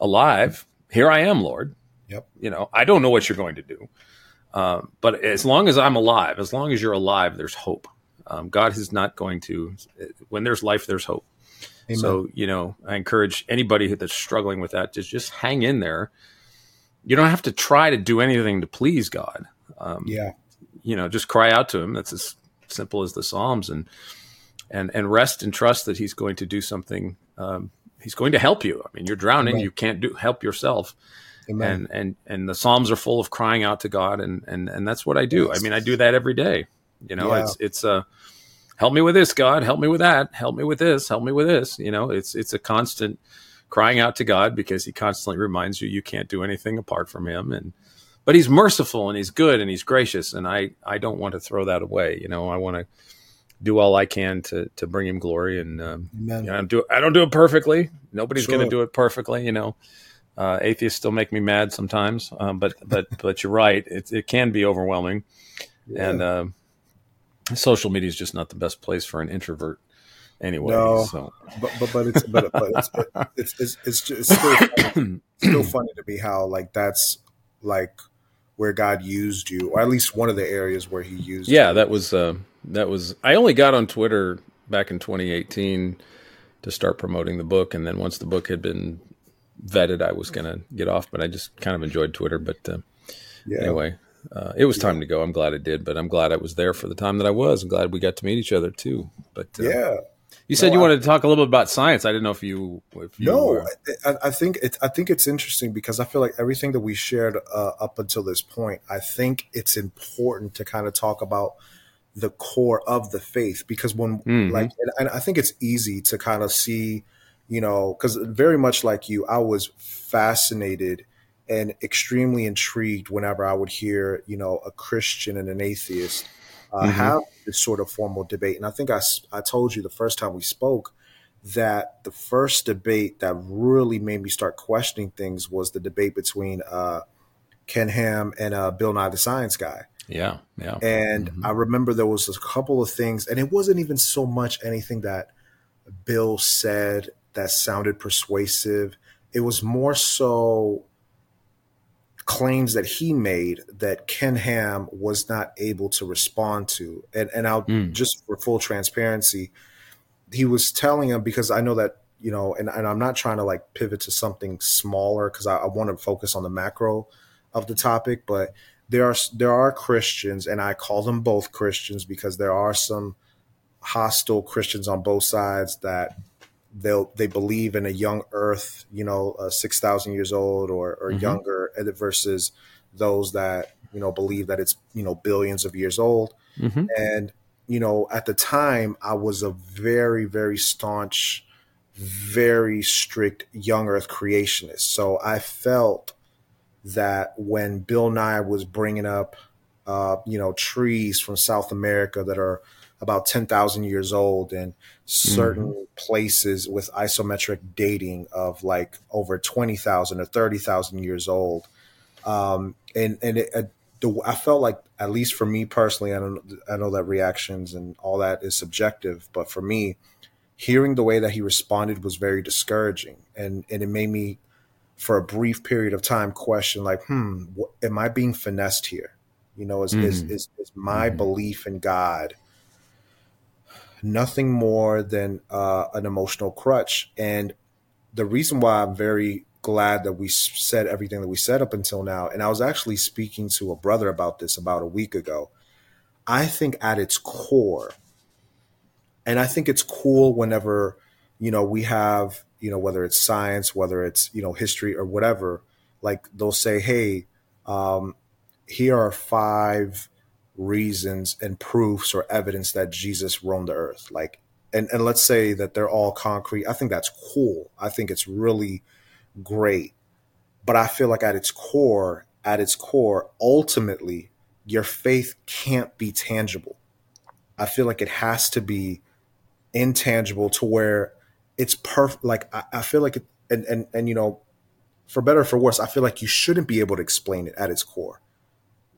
alive. Here I am, Lord. Yep. You know, I don't know what you're going to do. Um, but as long as I'm alive, as long as you're alive, there's hope. Um, God is not going to, when there's life, there's hope. Amen. So, you know, I encourage anybody that's struggling with that to just hang in there. You don't have to try to do anything to please God. Um, yeah. You know, just cry out to him. That's as simple as the Psalms and, and, and rest and trust that he's going to do something. Um, he's going to help you. I mean, you're drowning. Amen. You can't do help yourself. Amen. And, and, and the Psalms are full of crying out to God. And, and, and that's what I do. Yes. I mean, I do that every day. You know, yeah. it's, it's, uh, help me with this, God, help me with that, help me with this, help me with this. You know, it's, it's a constant crying out to God because he constantly reminds you, you can't do anything apart from him. And, but he's merciful and he's good and he's gracious and I I don't want to throw that away. You know, I want to do all I can to to bring him glory and um, you know, I don't do it, I don't do it perfectly. Nobody's sure. going to do it perfectly. You know, uh, atheists still make me mad sometimes, um, but but but you're right. It it can be overwhelming, yeah. and uh, social media is just not the best place for an introvert anyway. No, so. but but but it's but, but it's, it's, it's it's just, it's still funny, still funny to me how like that's like where God used you, or at least one of the areas where He used. Yeah, you. that was uh, that was. I only got on Twitter back in 2018 to start promoting the book, and then once the book had been vetted, I was going to get off. But I just kind of enjoyed Twitter. But uh, yeah. anyway, uh, it was time yeah. to go. I'm glad it did, but I'm glad I was there for the time that I was. I'm glad we got to meet each other too. But uh, yeah, you said no, you I, wanted to talk a little bit about science. I didn't know if you. If you no, I, I, think it's. I think it's interesting because I feel like everything that we shared uh, up until this point, I think it's important to kind of talk about the core of the faith because when mm-hmm. like, and, and I think it's easy to kind of see, you know, because very much like you, I was fascinated and extremely intrigued whenever I would hear, you know, a Christian and an atheist uh, mm-hmm. have this sort of formal debate. And I think I, I told you the first time we spoke that the first debate that really made me start questioning things was the debate between uh, Ken Ham and uh, Bill Nye the Science Guy. Yeah, yeah. And mm-hmm. I remember there was a couple of things, and it wasn't even so much anything that Bill said that sounded persuasive. It was more so claims that he made that Ken Ham was not able to respond to. And and I'll mm. just for full transparency, he was telling him because I know that you know, and, and I'm not trying to like pivot to something smaller because I, I want to focus on the macro of the topic, but there are there are Christians, and I call them both Christians because there are some hostile Christians on both sides that they'll they believe in a young Earth, you know, uh, six thousand years old or, or mm-hmm. younger, versus those that you know believe that it's you know billions of years old. Mm-hmm. And you know, at the time, I was a very very staunch, very strict young Earth creationist. So I felt that when Bill Nye was bringing up, uh, you know, trees from South America that are about 10,000 years old and certain mm-hmm. places with isometric dating of like over 20,000 or 30,000 years old. Um, and and it, uh, the, I felt like, at least for me personally, I don't, I know that reactions and all that is subjective, but for me, hearing the way that he responded was very discouraging. And, and it made me, for a brief period of time, question like, hmm, what, am I being finessed here? You know, is, mm-hmm. is, is, is, my mm-hmm. belief in God – nothing more than uh, an emotional crutch. And the reason why I'm very glad that we said everything that we said up until now, and I was actually speaking to a brother about this about a week ago. I think at its core, and I think it's cool whenever, you know, we have, you know, whether it's science, whether it's, you know, history or whatever, like they'll say, hey, um, here are five reasons and proofs or evidence that Jesus roamed the earth. Like, and, and let's say that they're all concrete. I think that's cool. I think it's really great. But I feel like at its core, at its core, ultimately, your faith can't be tangible. I feel like it has to be intangible to where it's perfect. Like I, I feel like it, and, and, and, you know, for better or for worse, I feel like you shouldn't be able to explain it at its core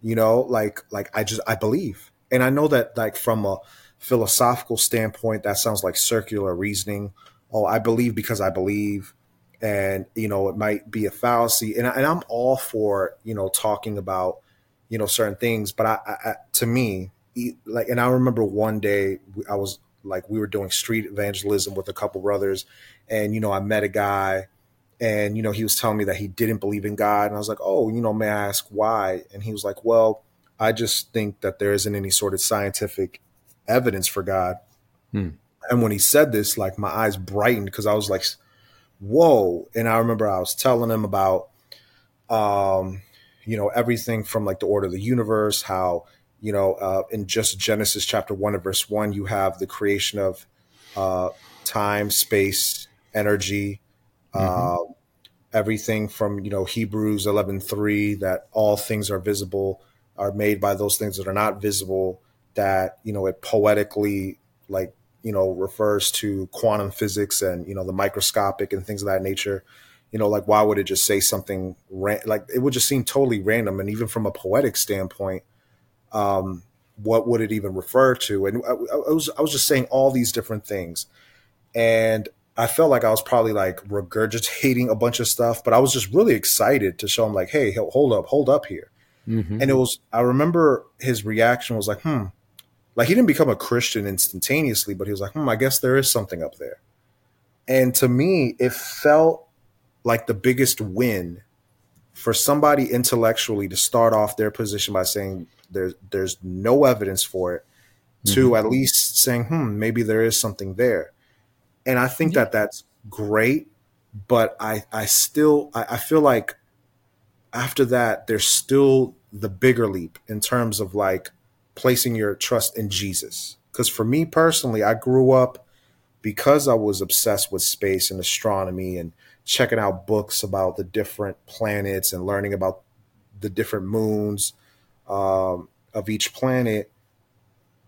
you know like like i just i believe. And i know that like from a philosophical standpoint that sounds like circular reasoning. Oh i believe because i believe. And you know it might be a fallacy. And, I, and i'm all for you know talking about you know certain things. But I, I to me like and i remember one day i was like we were doing street evangelism with a couple brothers. And you know i met a guy and you know he was telling me that he didn't believe in god and i was like oh you know may i ask why? And he was like well i just think that there isn't any sort of scientific evidence for god. Hmm. and when he said this like my eyes brightened because i was like whoa. And i remember i was telling him about um you know everything from like the order of the universe how you know uh, in just genesis chapter 1 and verse 1 you have the creation of uh, time space energy Mm-hmm. Uh, everything from you know Hebrews 11:3 that all things are visible are made by those things that are not visible. That you know it poetically like you know refers to quantum physics and you know the microscopic and things of that nature. You know, like why would it just say something like it would just seem totally random? And even from a poetic standpoint, um, what would it even refer to? And I, I was I was just saying all these different things, and I felt like I was probably like regurgitating a bunch of stuff, but I was just really excited to show him like, hey, hold up, hold up here. Mm-hmm. And it was, I remember his reaction was like, hmm, like he didn't become a Christian instantaneously, but he was like, hmm, I guess there is something up there. And to me, it felt like the biggest win for somebody intellectually to start off their position by saying there's there's no evidence for it, mm-hmm. to at least saying, hmm, maybe there is something there and I think that that's great. But I I still I, I feel like after that there's still the bigger leap in terms of like placing your trust in Jesus. Because for me personally, I grew up because I was obsessed with space and astronomy and checking out books about the different planets and learning about the different moons um, of each planet.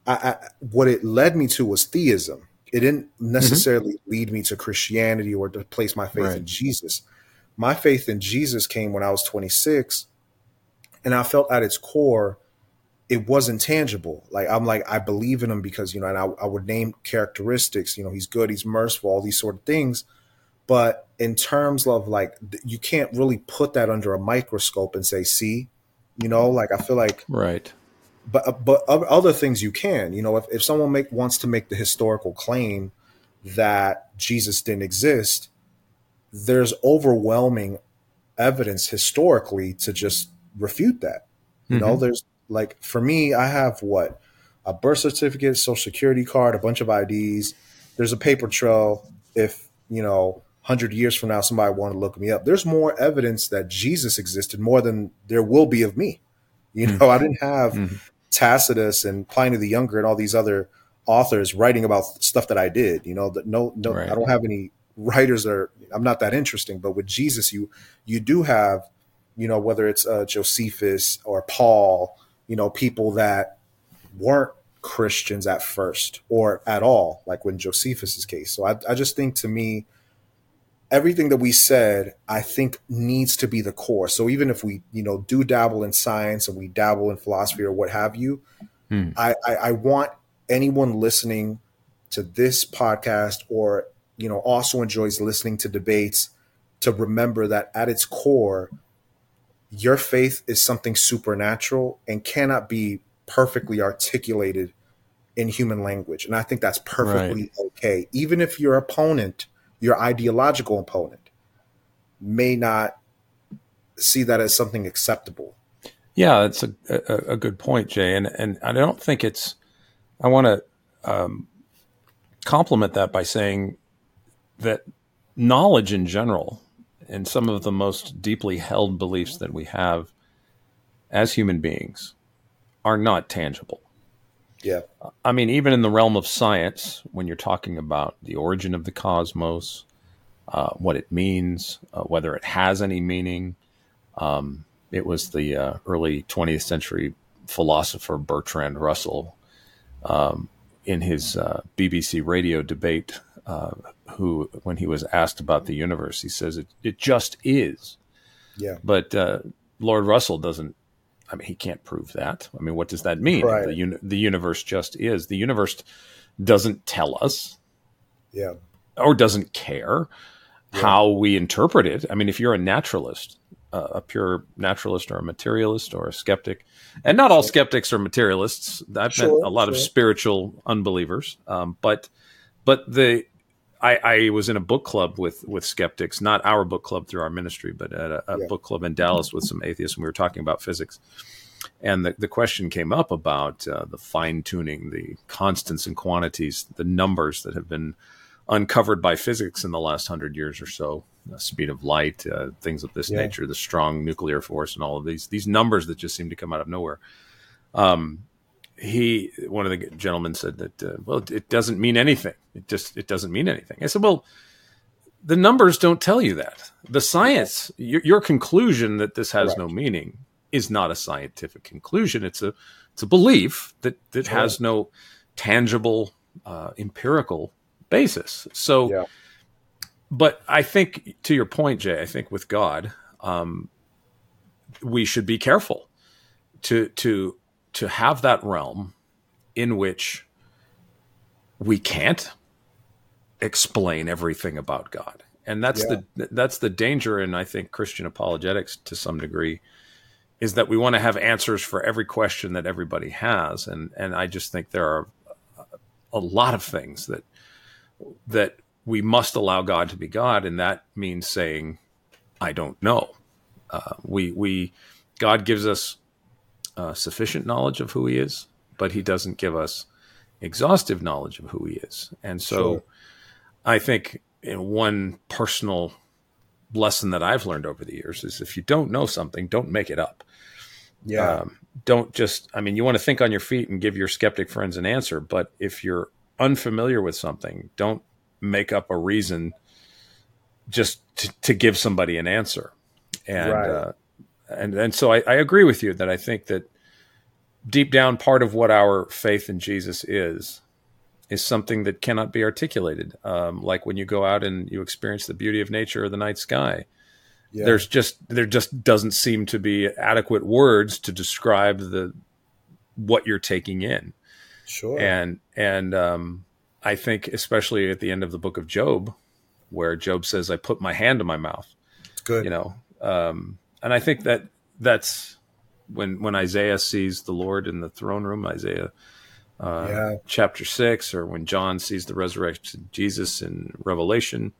I, I, what it led me to was theism it didn't mm-hmm. necessarily mm-hmm. lead me to Christianity or to place my faith right. in Jesus. My faith in Jesus came when I was 26, and I felt at its core, it wasn't tangible. Like I'm like I believe in him because you know, and I, I would name characteristics. You know, he's good, he's merciful, all these sort of things. But in terms of like, you can't really put that under a microscope and say, see, you know, like I feel like right. But uh, but other things you can, you know, if if someone make wants to make the historical claim that Jesus didn't exist, there's overwhelming evidence historically to just refute that. You mm-hmm. know, there's like for me, I have what a birth certificate, social security card, a bunch of IDs. There's a paper trail. If you know, hundred years from now, somebody wanted to look me up. There's more evidence that Jesus existed more than there will be of me. You mm-hmm. know, mm-hmm. I didn't have mm-hmm. Tacitus and Pliny the Younger and all these other authors writing about stuff that I did. You know, that no, no, right. I don't have any writers that are. I'm not that interesting. But with Jesus, you you do have, you know, whether it's uh, Josephus or Paul, you know, people that weren't Christians at first or at all, like when Josephus's case. So I, I just think to me, everything that we said, I think needs to be the core. So even if we, you know, do dabble in science and we dabble in philosophy or what have you, hmm. I, I, I want anyone listening to this podcast or, you know, also enjoys listening to debates to remember that at its core, your faith is something supernatural and cannot be perfectly articulated in human language. And I think that's perfectly right. okay. Even if your opponent – your ideological opponent may not see that as something acceptable. Yeah, that's a, a, a good point, Jay. And and I don't think it's. I want to um, complement that by saying that knowledge in general and some of the most deeply held beliefs that we have as human beings are not tangible. Yeah. I mean, even in the realm of science, when you're talking about the origin of the cosmos, uh, what it means, uh, whether it has any meaning, um, it was the uh, early 20th century philosopher Bertrand Russell um, in his uh, BBC radio debate, uh, who, when he was asked about the universe, he says it, it just is. Yeah. But uh, Lord Russell doesn't I mean, he can't prove that. I mean, what does that mean? Right. The, uni- the universe just is. The universe doesn't tell us. Yeah. Or doesn't care yeah. how we interpret it. I mean, if you're a naturalist, uh, a pure naturalist or a materialist or a skeptic, and not all skeptics are materialists. I've sure, met a lot sure. of spiritual unbelievers. Um, but but the I, I, was in a book club with with skeptics, not our book club through our ministry, but at a, a yeah. book club in Dallas with some atheists, and we were talking about physics. And the, the question came up about uh, the fine tuning, the constants and quantities, the numbers that have been uncovered by physics in the last hundred years or so, the speed of light, uh, things of this yeah. nature, the strong nuclear force, and all of these these numbers that just seem to come out of nowhere. Um, he one of the gentlemen said that uh, well it doesn't mean anything. It just it doesn't mean anything. I said well the numbers don't tell you that. The science your, your conclusion that this has no meaning is not a scientific conclusion. It's a it's a belief that that sure. has no tangible uh, empirical basis. So yeah. but i think to your point jay i think with god um, we should be careful to to to have that realm in which we can't explain everything about God. And that's yeah. the that's the danger in I think Christian apologetics to some degree is that we want to have answers for every question that everybody has and and I just think there are a lot of things that that we must allow God to be God and that means saying I don't know. Uh, we we God gives us uh, sufficient knowledge of who he is, but he doesn't give us exhaustive knowledge of who he is. And so sure. I think in one personal lesson that I've learned over the years is if you don't know something, don't make it up. Yeah. Um, don't just, I mean, you want to think on your feet and give your skeptic friends an answer, but if you're unfamiliar with something, don't make up a reason just to, to give somebody an answer. And, right. uh, and and so I, I agree with you that I think that deep down, part of what our faith in Jesus is is something that cannot be articulated. Um, like when you go out and you experience the beauty of nature or the night sky. Yeah. There's just there just doesn't seem to be adequate words to describe the what you're taking in. Sure. And and um, I think especially at the end of the book of Job, where Job says, "I put my hand to my mouth." It's good. You know, um, and I think that that's when when Isaiah sees the Lord in the throne room, Isaiah uh, Yeah. chapter six, or when John sees the resurrection Jesus in Revelation,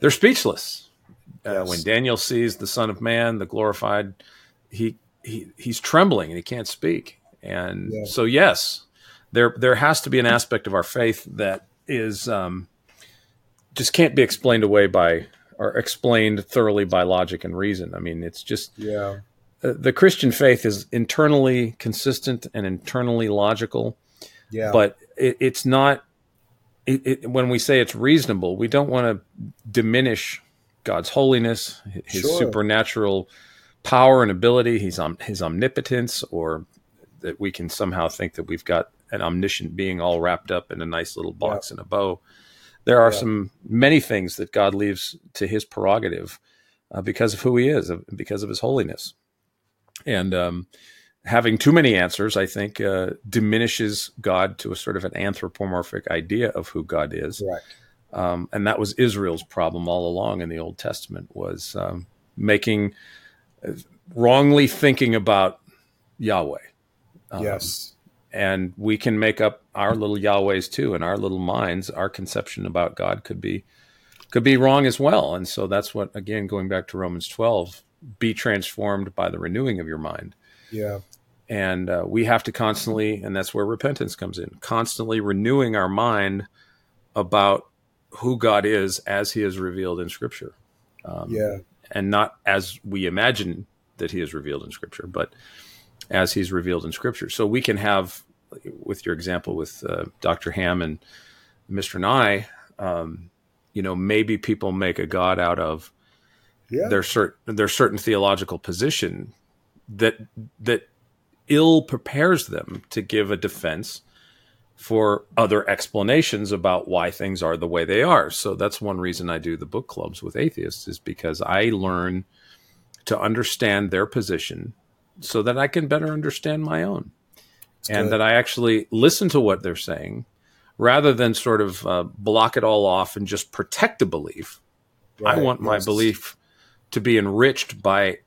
they're speechless. Uh, when Daniel sees the Son of Man, the glorified, he he he's trembling and he can't speak. And Yeah. so, yes, there there has to be an aspect of our faith that is um, just can't be explained away by or explained thoroughly by logic and reason. I mean, it's just Yeah. uh, the Christian faith is internally consistent and internally logical, Yeah. but it, it's not. It, it, when we say it's reasonable, we don't want to diminish God's holiness, His Sure. supernatural power and ability, His om- His omnipotence, or that we can somehow think that we've got an omniscient being all wrapped up in a nice little box and a bow. There are Yeah. some many things that God leaves to His prerogative uh, because of who He is, uh, because of His holiness, and um, having too many answers, I think, uh, diminishes God to a sort of an anthropomorphic idea of who God is. Right. Um, and that was Israel's problem all along in the Old Testament was um, making uh, wrongly thinking about Yahweh. Um, yes. and we can make up our little Yahwehs too, in our little minds. Our conception about God could be could be wrong as well, and so that's what again going back to Romans twelve: be transformed by the renewing of your mind. Yeah. And uh, we have to constantly, and that's where repentance comes in, constantly renewing our mind about who God is as He is revealed in Scripture, um, Yeah. and not as we imagine that He is revealed in Scripture, but as He's revealed in Scripture. So we can have, with your example with uh, Dr. Ham and Mr. Nye, um, you know, maybe people make a God out of Yeah. their certain their certain theological position that that ill prepares them to give a defense for other explanations about why things are the way they are. So that's one reason I do the book clubs with atheists is because I learn to understand their position so that I can better understand my own. And good. that I actually listen to what they're saying rather than sort of uh, block it all off and just protect a belief. I Right. want my Yes. belief to be enriched by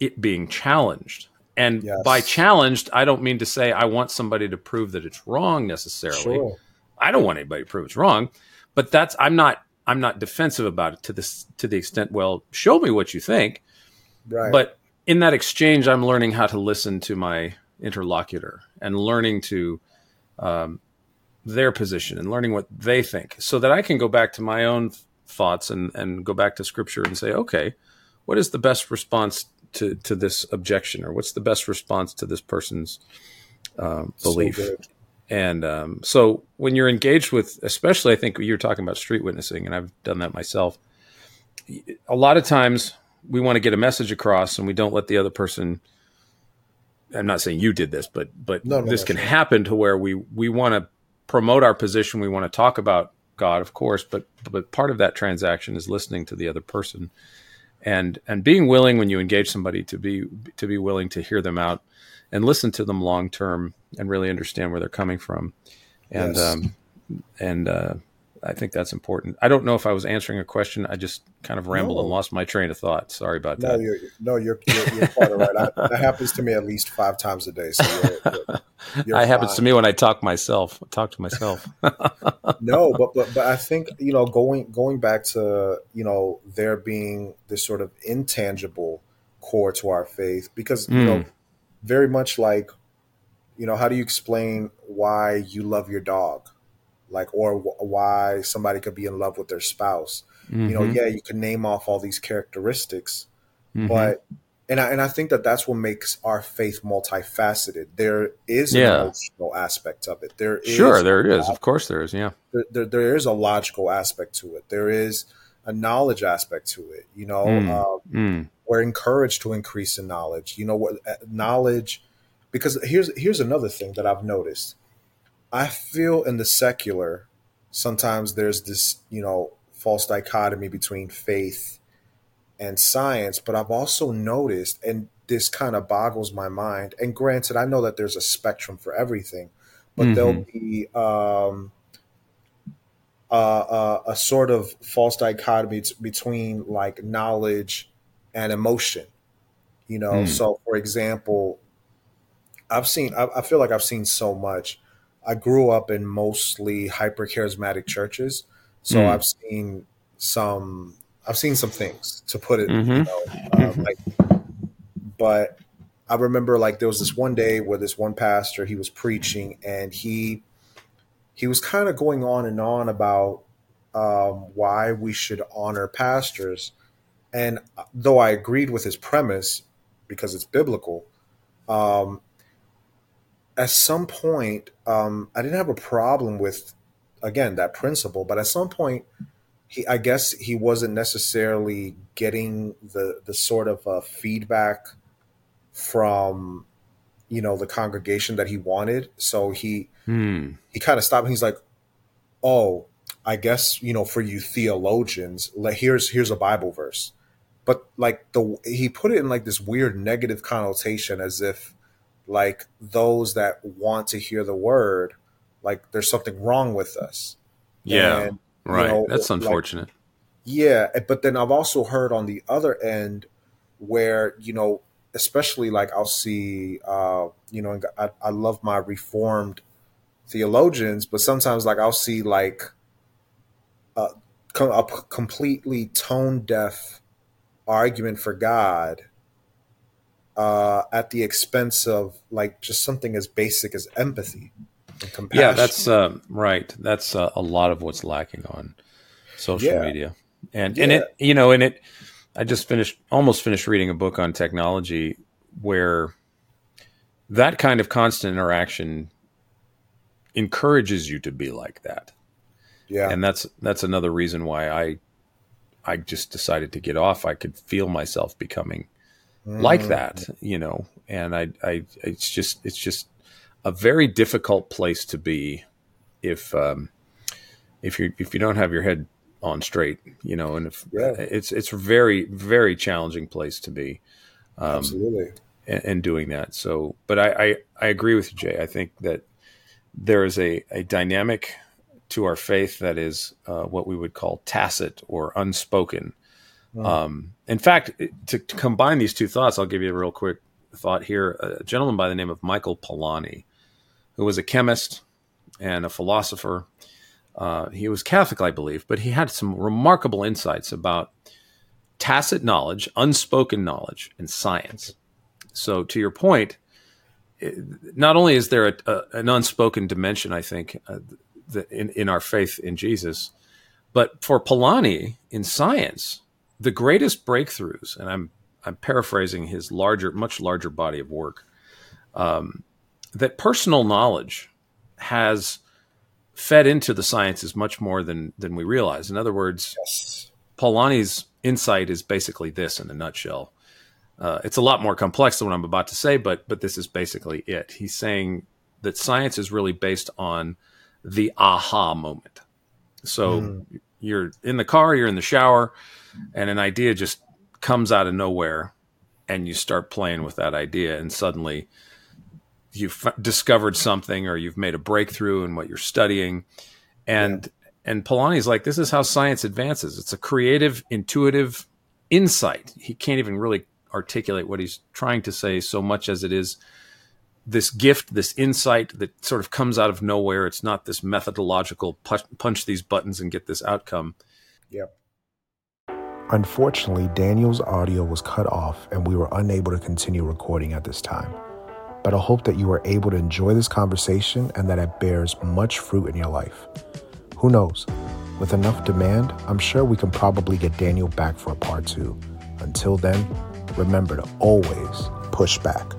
it being challenged. And Yes. by challenged, I don't mean to say I want somebody to prove that it's wrong necessarily. Sure. I don't want anybody to prove it's wrong, but that's I'm not I'm not defensive about it to this to the extent. Well, show me what you think, Right. but in that exchange, I'm learning how to listen to my interlocutor and learning to um, their position and learning what they think, so that I can go back to my own thoughts and and go back to Scripture and say, okay, what is the best response to to this objection, or what's the best response to this person's um, belief? good. And um, so when you're engaged with, especially I think you're talking about street witnessing, and I've done that myself. A lot of times we want to get a message across, and we don't let the other person. I'm not saying you did this, but but No, no, this no, can happen to where we we want to promote our position. We want to talk about God, of course, but but part of that transaction is listening to the other person, and and being willing when you engage somebody to be to be willing to hear them out and listen to them long term and really understand where they're coming from, and Yes. um, and uh, I think that's important. I don't know if I was answering a question. I just kind of rambled and lost my train of thought. Sorry about No, that. you're no, you're you're, you're quite all right. I, that happens to me at least five times a day. So It happens to me when I talk myself. Talk to myself. no, but but but I think you know going going back to you know there being this sort of intangible core to our faith because you know hmm. very much like you know how do you explain why you love your dog like or wh- why somebody could be in love with their spouse you know Mhm. yeah you can name off all these characteristics Mhm. but and I, and I think that that's what makes our faith multifaceted there is an Yeah. emotional aspect of it there is sure, there is. Of course, there is. Yeah. there, there, there is a logical aspect to it. There is a knowledge aspect to it. You know, Mm. uh, Mm. we're encouraged to increase in knowledge. You know what uh, knowledge? Because here's here's another thing that I've noticed. I feel in the secular, sometimes there's this you know false dichotomy between faith and science. But I've also noticed, and this kind of boggles my mind. And granted, I know that there's a spectrum for everything, but Mhm. there'll be um, uh, uh, a sort of false dichotomy t- between like knowledge and emotion. You know, Mm. so for example, I've seen, I, I feel like I've seen so much. I grew up in mostly hyper charismatic churches, so Mm. I've seen some, I've seen some things to put it, you Mhm. know, uh, like, but I remember like there was this one day where this one pastor he was preaching and he he was kind of going on and on about um, why we should honor pastors, and though I agreed with his premise because it's biblical, um, at some point um, I didn't have a problem with again that principle, but at some point he I guess he wasn't necessarily getting the the sort of uh, feedback from you know the congregation that he wanted, so he Hmm. he kind of stopped and he's like, "Oh, I guess you know for you theologians, like here's here's a Bible verse." But like the he put it in like this weird negative connotation as if like those that want to hear the word, like there's something wrong with us. Yeah. And, you right. know, That's like- unfortunate. yeah, eh, but then I've also heard on the other end where you know, especially like I'll see, uh, you know, I, I love my reformed theologians, but sometimes like I'll see like a, a completely tone deaf argument for God uh, at the expense of like just something as basic as empathy and compassion. Yeah, that's uh, right. That's uh, a lot of what's lacking on social Yeah. media, and and it you know, and it. I just finished, almost finished reading a book on technology where that kind of constant interaction encourages you to be like that, yeah, and that's that's another reason why I I just decided to get off. I could feel myself becoming like Mm. that, you know, and I, I, it's just, it's just a very difficult place to be if, um, if you, if you don't have your head on straight, you know, and if Yeah. it's, it's a very, very challenging place to be, um, Absolutely. and, and doing that. So, but I, I, I agree with you, Jay. I think that there is a, a dynamic to our faith that is uh, what we would call tacit or unspoken. Mm. Um, in fact, to, to combine these two thoughts, I'll give you a real quick thought here. A gentleman by the name of Michael Polanyi, who was a chemist and a philosopher. Uh, he was Catholic, I believe, but he had some remarkable insights about tacit knowledge, unspoken knowledge, and science. So, to your point, not only is there a, a, an unspoken dimension, I think, uh, the, in, in our faith in Jesus, but for Polanyi in science, the greatest breakthroughs, and I'm I'm paraphrasing his larger, much larger body of work, um, that personal knowledge has fed into the sciences much more than than we realize. In other words, Yes. Polanyi's insight is basically this in a nutshell. Uh, it's a lot more complex than what I'm about to say, but but this is basically it. He's saying that science is really based on the aha moment. So Mm. You're in the car, you're in the shower, and an idea just comes out of nowhere, and you start playing with that idea, and suddenly you've f- discovered something or you've made a breakthrough in what you're studying, and and Polanyi's like, this is how science advances. It's a creative, intuitive insight. He can't even really articulate what he's trying to say so much as it is this gift, this insight that sort of comes out of nowhere. It's not this methodological punch, punch these buttons and get this outcome. Yep. Unfortunately, Daniel's audio was cut off and we were unable to continue recording at this time. But I hope that you are able to enjoy this conversation and that it bears much fruit in your life. Who knows? With enough demand, I'm sure we can probably get Daniel back for a part two. Until then, remember to always push back.